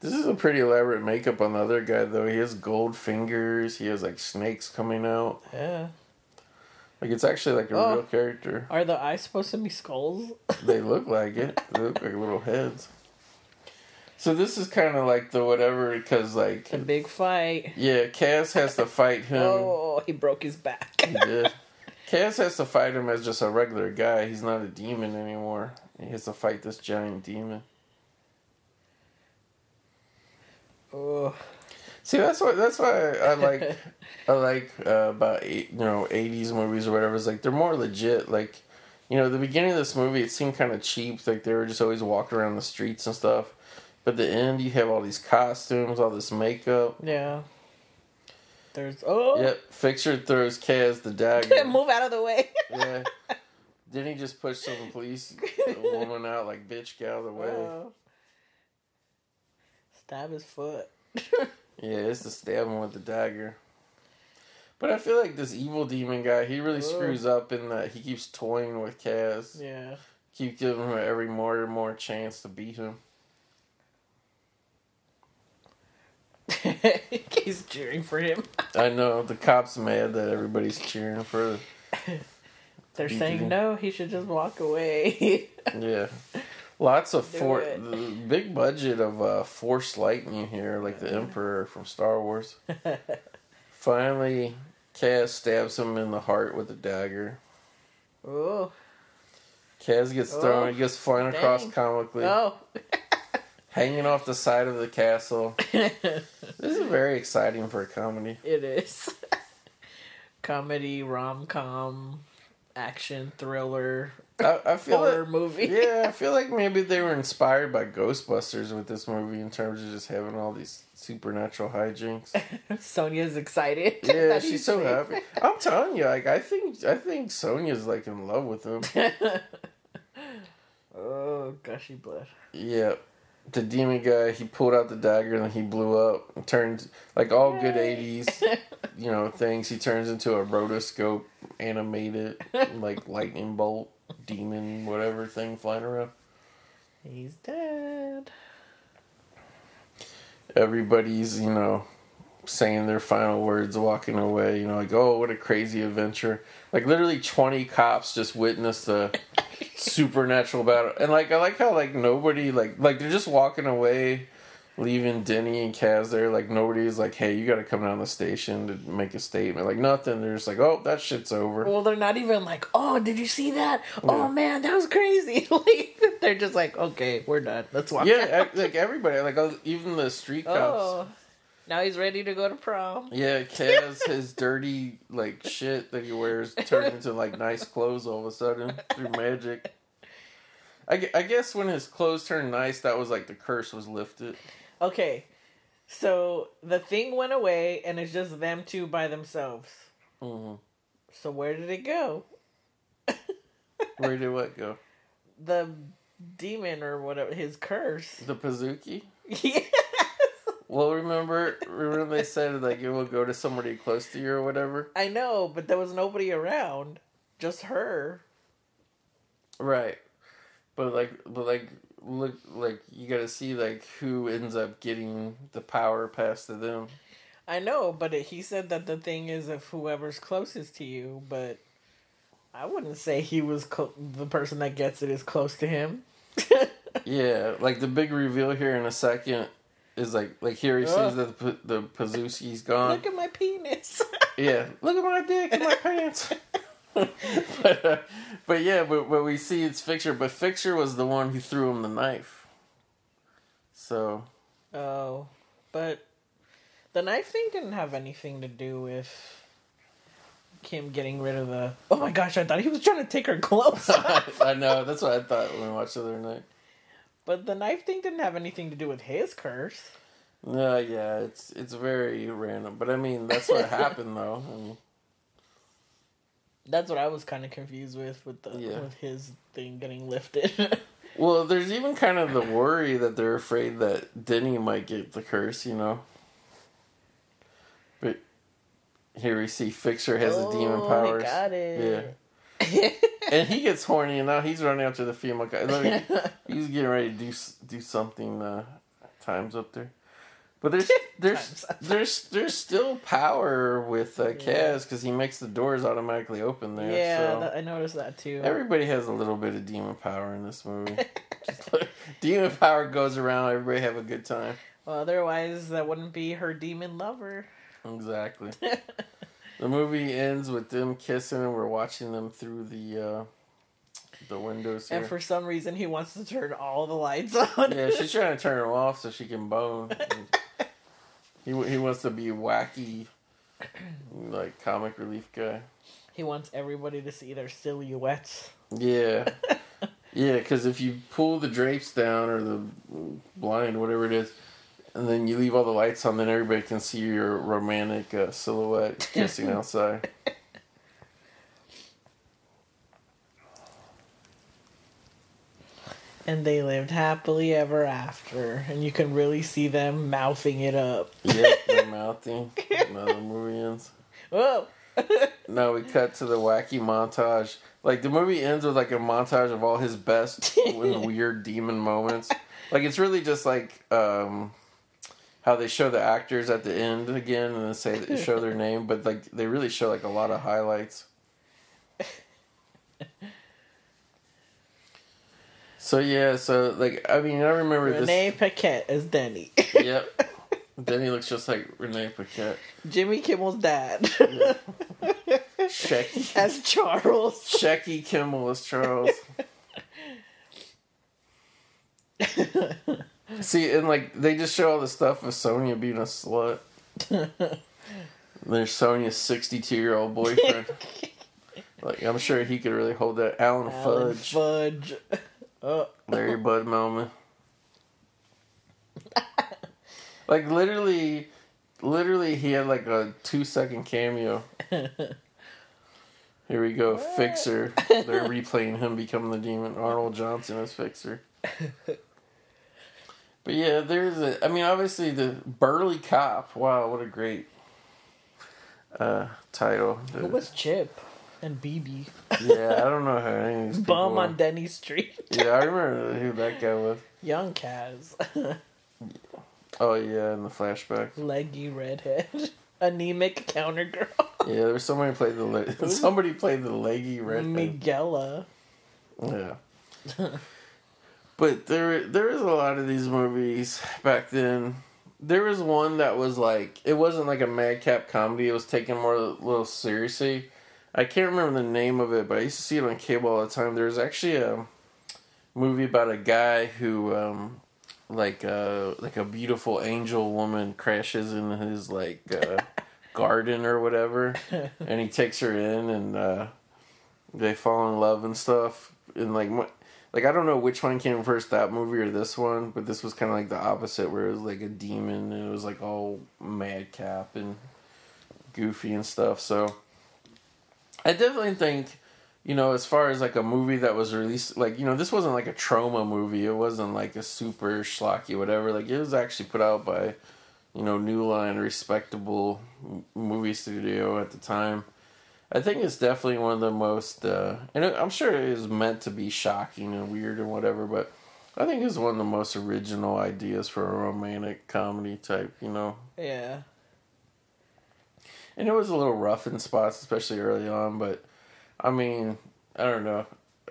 This is a pretty elaborate makeup on the other guy though. He has gold fingers. He has like snakes coming out. Yeah. Like it's actually like a Oh. real character. Are the eyes supposed to be skulls? They look like it. They look like little heads. So this is kind of like the whatever because like The big fight. yeah, Kaz has to fight him. Oh, he broke his back. Did. Kaz has to fight him as just a regular guy. He's not a demon anymore. He has to fight this giant demon. oh, See, that's why that's why I like I like uh, about eight, you know eighties movies or whatever. It's like they're more legit. Like you know, the beginning of this movie it seemed kind of cheap. Like they were just always walking around the streets and stuff. But the end, you have all these costumes, all this makeup. yeah. There's oh. Yep, Fixer throws Kaz the dagger. Move out of the way. yeah. Then he just pushed some police woman out like, bitch, get out of the way. Oh. Stab his foot. Yeah, it's to stab him with the dagger. But I feel like this evil demon guy, he really Ugh. screws up in that he keeps toying with Kaz. yeah. Keep giving him every more and more chance to beat him. He's cheering for him. I know the cop's mad that everybody's cheering for. They're Beat saying no. He should just walk away. Yeah, lots of for big budget of uh, Force Lightning here, like the Emperor from Star Wars. Finally, Kaz stabs him in the heart with a dagger. oh. Kaz gets thrown. Oh, he gets flying across comically. Oh. Hanging off the side of the castle. this is very exciting for a comedy. It is. Comedy, rom com, action, thriller, I, I feel horror like, movie. yeah, I feel like maybe they were inspired by Ghostbusters with this movie in terms of just having all these supernatural hijinks. Sonya's excited. Yeah, she's so happy. I'm telling you, like I think I think Sonya's like in love with him. oh, gushy blood. Yeah. The demon guy, he pulled out the dagger and then he blew up. and Turned like all good 80s, you know, things. He turns into a rotoscope animated like lightning bolt demon whatever thing flying around. He's dead. Everybody's, you know, saying their final words walking away, you know, like, "Oh, what a crazy adventure." Like literally 20 cops just witnessed a supernatural battle. And like I like how like nobody like like they're just walking away leaving Denny and Kaz there like nobody's like, "Hey, you got to come down the station to make a statement." Like nothing. They're just like, "Oh, that shit's over." Well, they're not even like, oh, did you see that? Yeah. Oh man, that was crazy. like, they're just like, okay, we're done. Let's walk. yeah, like everybody, like uh, even the street cops. Oh, now he's ready to go to prom. Yeah, Kaz, his dirty like shit that he wears turned into like nice clothes all of a sudden through magic. I, I guess when his clothes turned nice, that was like the curse was lifted. Okay, so the thing went away, and it's just them two by themselves. hmm So where did it go? Where did what go? The demon or whatever, his curse. The Pazuki? yes. Well, remember, remember they said like it will go to somebody close to you or whatever. I know, but there was nobody around. Just her. Right, but like, but like, look, like you got to see like who ends up getting the power passed to them. I know, but it, he said that the thing is if whoever's closest to you, but I wouldn't say he was clo- the person that gets it is close to him. Yeah, like the big reveal here in a second is like like here he sees that the, the Pazuski's gone. Look at my penis. Yeah, look at my dick and my pants. but, uh, but yeah, but, but we see it's Fixer, but Fixer was the one who threw him the knife. So oh, but the knife thing didn't have anything to do with Kim getting rid of the. Oh my gosh! I thought he was trying to take her clothes off. I know that's what I thought when we watched the other night. But the knife thing didn't have anything to do with his curse. No, yeah, it's it's very random, but I mean that's what happened though. I mean, That's what I was kind of confused with with the Yeah. with his thing getting lifted. well, there's even kind of the worry that they're afraid that Denny might get the curse, you know. But here we see Fixer has a demon Oh, he powers. got it. Yeah. and he gets horny, and now he's running after the female guy. He's getting ready to do do something. Uh, times up there, but there's there's there's there's still power with uh, Kaz because he makes the doors automatically open there. yeah, so. that, I noticed that too. Everybody has a little bit of demon power in this movie. Like, demon power goes around. Everybody have a good time. well, otherwise, that wouldn't be her demon lover. Exactly. The movie ends with them kissing, and we're watching them through the uh, the windows here. And for some reason, he wants to turn all the lights on. yeah, she's trying to turn them off so she can bone. he he wants to be wacky, like comic relief guy. He wants everybody to see their silhouettes. Yeah. Yeah, because if you pull the drapes down or the blind, whatever it is, and then you leave all the lights on, then everybody can see your romantic uh, silhouette kissing outside. And they lived happily ever after. And you can really see them mouthing it up. Yep, they're mouthing. Now the movie ends. Whoa! Now we cut to the wacky montage. Like the movie ends with like a montage of all his best and weird demon moments. Like it's really just like um how they show the actors at the end again and then say that show their name, but like they really show like a lot of highlights. So yeah, so like I mean I remember Renee Paquette as Denny. this. Yep. He looks just like Renee Paquette. Jimmy Kimmel's dad Shecky. as Charles. Shecky Kimmel as Charles. See, and like they just show all the stuff of Sonya being a slut. There's Sonya's 62 year old boyfriend. like I'm sure he could really hold that. Alan, Alan Fudge, Fudge. Oh, Larry Bud Melman. like literally, literally, he had like a two second cameo. Here we go, Fixer. They're replaying him becoming the demon. Arnold Johnson as Fixer. But yeah, there's a. I mean, obviously the burly cop. Wow, what a great uh, title. who was Chip and BB? yeah, I don't know how any of these Bum on Denny Street. Yeah, I remember who that guy was. Young Kaz. Oh yeah, in the flashback. Leggy redhead. Anemic counter girl. Yeah, there was somebody played the le- somebody played the leggy redhead. Miguela. Yeah. But there there is a lot of these movies back then. There was one that was like it wasn't like a madcap comedy. It was taken more a little seriously. I can't remember the name of it, but I used to see it on cable all the time. There was actually a movie about a guy who um like uh like a beautiful angel woman crashes in his like uh garden or whatever and he takes her in and uh they fall in love and stuff and like like I don't know which one came first that movie or this one but this was kind of like the opposite where it was like a demon and it was like all madcap and goofy and stuff so. I definitely think you know as far as like a movie that was released like you know this wasn't like a Troma movie. It wasn't like a super schlocky whatever. Like it was actually put out by you know New Line respectable movie studio at the time I think it's definitely one of the most, uh, and I'm sure it is meant to be shocking and weird and whatever, but I think it's one of the most original ideas for a romantic comedy type, you know. Yeah. And it was a little rough in spots, especially early on, but I mean, I don't know.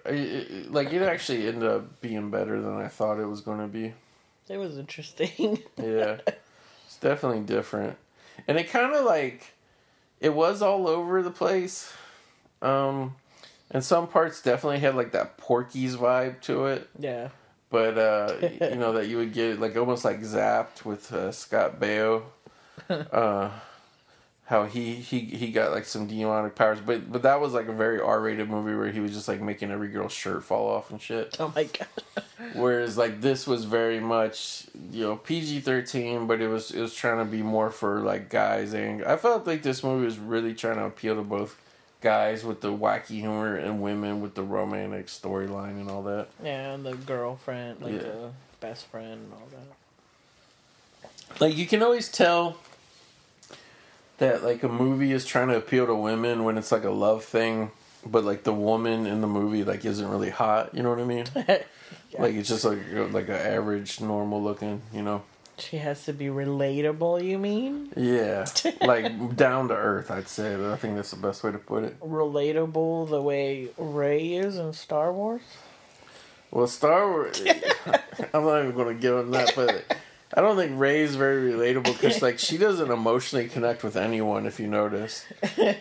It, it, like, it actually ended up being better than I thought it was going to be. It was interesting. Yeah, it's definitely different, and it kind of like it was all over the place. Um, and some parts definitely had like that Porky's vibe to it, yeah. but uh, you know that you would get like almost like zapped with uh, Scott Baio. Uh, how he, he he got like some demonic powers, but but that was like a very R rated movie where he was just like making every girl's shirt fall off and shit. Oh my god. Whereas like this was very much you know PG thirteen, but it was it was trying to be more for like guys, and I felt like this movie was really trying to appeal to both guys with the wacky humor and women with the romantic storyline and all that. Yeah, and the girlfriend, like Yeah. the best friend and all that. Like you can always tell that like a movie is trying to appeal to women when it's like a love thing, but like the woman in the movie like isn't really hot. You know what I mean? Like it's just like like an average, normal looking. You know. She has to be relatable, you mean? Yeah, like down to earth. I'd say. I think that's the best way to put it. Relatable the way Rey is in Star Wars? Well, Star Wars. I'm not even going to get on that, but I don't think Rey's very relatable because like she doesn't emotionally connect with anyone. If you notice,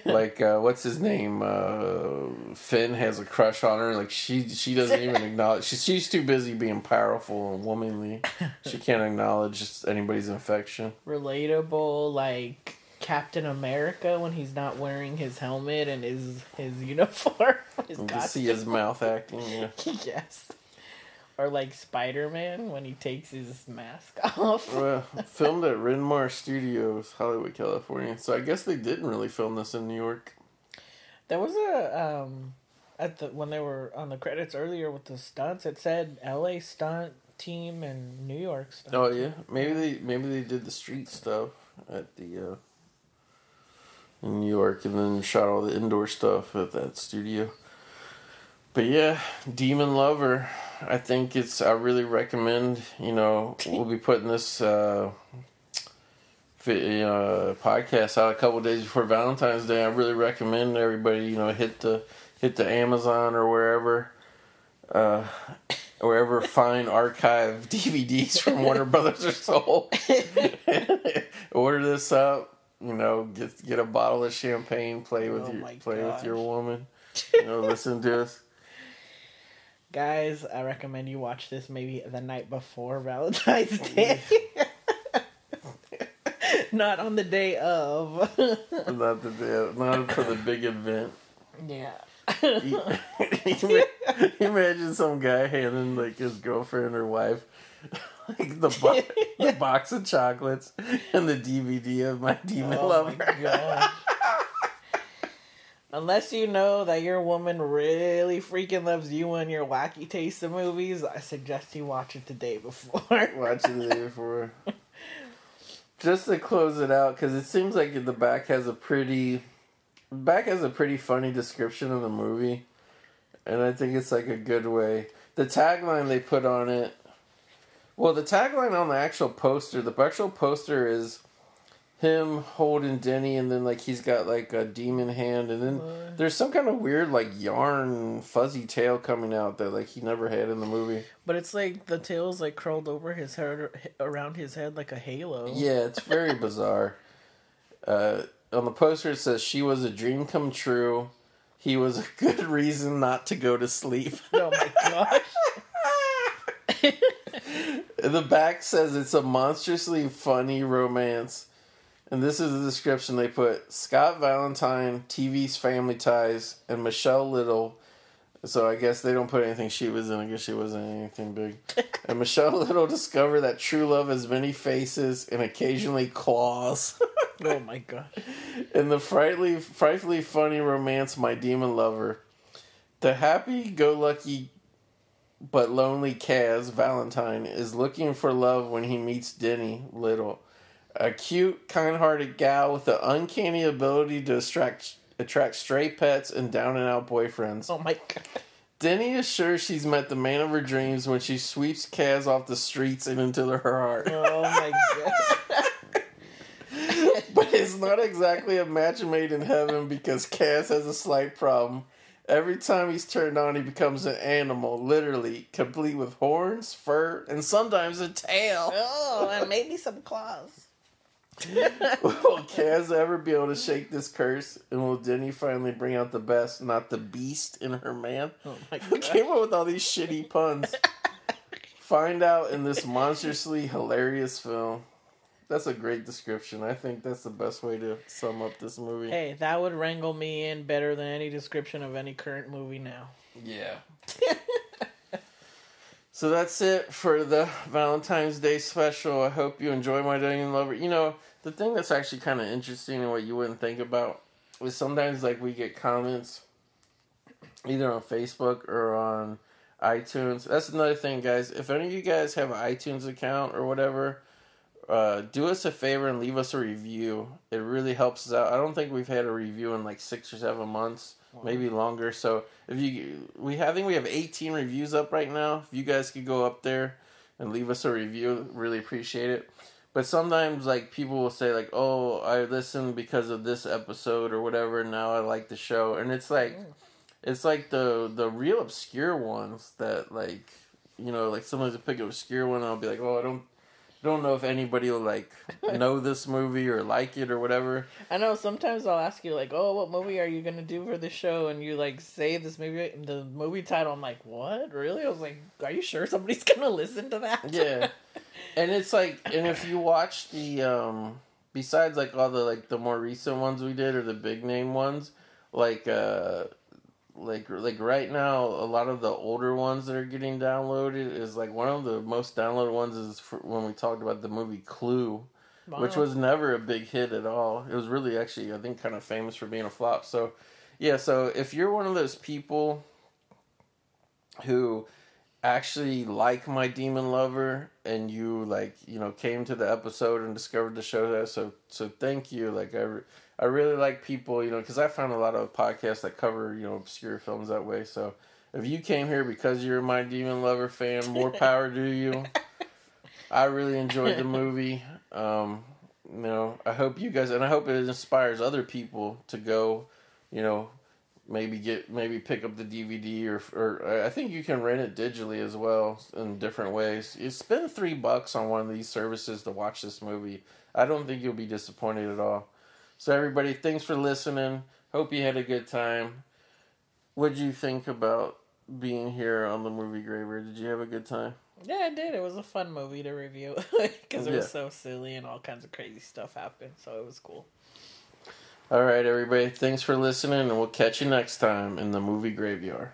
like uh, what's his name? Uh, Finn has a crush on her. Like she she doesn't even acknowledge. She's she's too busy being powerful and womanly. She can't acknowledge anybody's affection. Relatable like Captain America when he's not wearing his helmet and his his uniform. His You see his mouth acting. Yeah. yes. Or like Spider Man when he takes his mask off. Well, filmed at Ren-Mar Studios, Hollywood, California. So I guess they didn't really film this in New York. There was a um at the when they were on the credits earlier with the stunts, it said LA stunt team and New York stunt. Oh yeah, maybe they maybe they did the street stuff at the uh, in New York, and then shot all the indoor stuff at that studio. But yeah, Demon Lover. I think it's. I really recommend. You know, we'll be putting this uh, uh, podcast out a couple days before Valentine's Day. I really recommend everybody. You know, hit the hit the Amazon or wherever. Uh, wherever fine archive DVDs from Warner Brothers are sold. Order this up. You know, get get a bottle of champagne. Play with Oh your play with your woman. You know, listen to us. Guys, I recommend you watch this maybe the night before Valentine's oh, Day. Not on the day of. Not the day, not for the big event. yeah. Imagine some guy handing like his girlfriend or wife like the, bo- the box of chocolates and the DVD of my demon Oh lover. my. Unless you know that your woman really freaking loves you and your wacky taste of movies, I suggest you watch it the day before. Watch it the day before. Just to close it out, because it seems like the back has a pretty, back has a pretty funny description of the movie, and I think it's like a good way. The tagline they put on it, well, the tagline on the actual poster, the actual poster is him holding Denny, and then like he's got like a demon hand, and then there's some kind of weird like yarn fuzzy tail coming out that like he never had in the movie. But it's like the tail's like curled over his head, around his head like a halo. Yeah, it's very bizarre. Uh, on the poster, it says she was a dream come true. He was a good reason not to go to sleep. Oh my gosh. the back says it's a monstrously funny romance. And this is the description they put Scott Valentine, TV's Family Ties, and Michelle Little. So I guess they don't put anything she was in. I guess she wasn't anything big. and Michelle Little discover that true love has many faces and occasionally claws. Oh my gosh. in the frightfully, frightfully funny romance My Demon Lover. The happy go lucky but lonely Kaz, Valentine, is looking for love when he meets Denny Little. A cute, kind hearted gal with the uncanny ability to attract, attract stray pets and down and out boyfriends. Oh my god. Denny is sure she's met the man of her dreams when she sweeps Kaz off the streets and into her heart. Oh my god. But it's not exactly a match made in heaven because Kaz has a slight problem. Every time he's turned on, he becomes an animal, literally, complete with horns, fur, and sometimes a tail. Oh, and maybe some claws. Will Kaz ever be able to shake this curse? And will Denny finally bring out the best, not the beast in her man? Oh my Who came up with all these shitty puns? Find out in this monstrously hilarious film. That's a great description. I think that's the best way to sum up this movie. Hey, that would wrangle me in better than any description of any current movie now. Yeah. so that's it for the Valentine's Day special. I hope you enjoy my and Lover. You know, the thing that's actually kind of interesting and what you wouldn't think about is sometimes like we get comments either on Facebook or on iTunes. That's another thing, guys. If any of you guys have an iTunes account or whatever, uh, do us a favor and leave us a review. It really helps us out. I don't think we've had a review in like six or seven months, maybe longer. So if you, we I think we have 18 reviews up right now. If you guys could go up there and leave us a review, really appreciate it. But sometimes like people will say like, "Oh, I listened because of this episode or whatever. Now I like the show," and it's like, mm. it's like the the real obscure ones that like, you know, like sometimes I pick an obscure one, and I'll be like, "Oh, I don't." Don't know if anybody will like know this movie or like it or whatever. I know sometimes I'll ask you like, "Oh, what movie are you gonna do for the show?" And you like say this movie, the movie title. I'm like, "What? Really?" I was like, "Are you sure somebody's gonna listen to that?" Yeah. and it's like and if you watch the um besides like all the like the more recent ones we did or the big name ones like uh like like right now a lot of the older ones that are getting downloaded is like one of the most downloaded ones is when we talked about the movie clue which was never a big hit at all. It was really actually i think kind of famous for being a flop. So yeah so if you're one of those people who actually like my demon lover and you like you know came to the episode and discovered the show that so so thank you. Like i, I really like people you know because i found a lot of podcasts that cover you know obscure films that way so if you came here because you're my demon lover fan more power to you i really enjoyed the movie um you know i hope you guys and i hope it inspires other people to go you know maybe get maybe pick up the DVD or or I think you can rent it digitally as well in different ways. You spend three bucks on one of these services to watch this movie. I don't think you'll be disappointed at all. So everybody, thanks for listening. Hope you had a good time. What'd you think about being here on the movie Graver? Did you have a good time? Yeah, I did. It was a fun movie to review because it Yeah. was so silly and all kinds of crazy stuff happened. So it was cool. All right, everybody. Thanks for listening, and we'll catch you next time in the movie graveyard.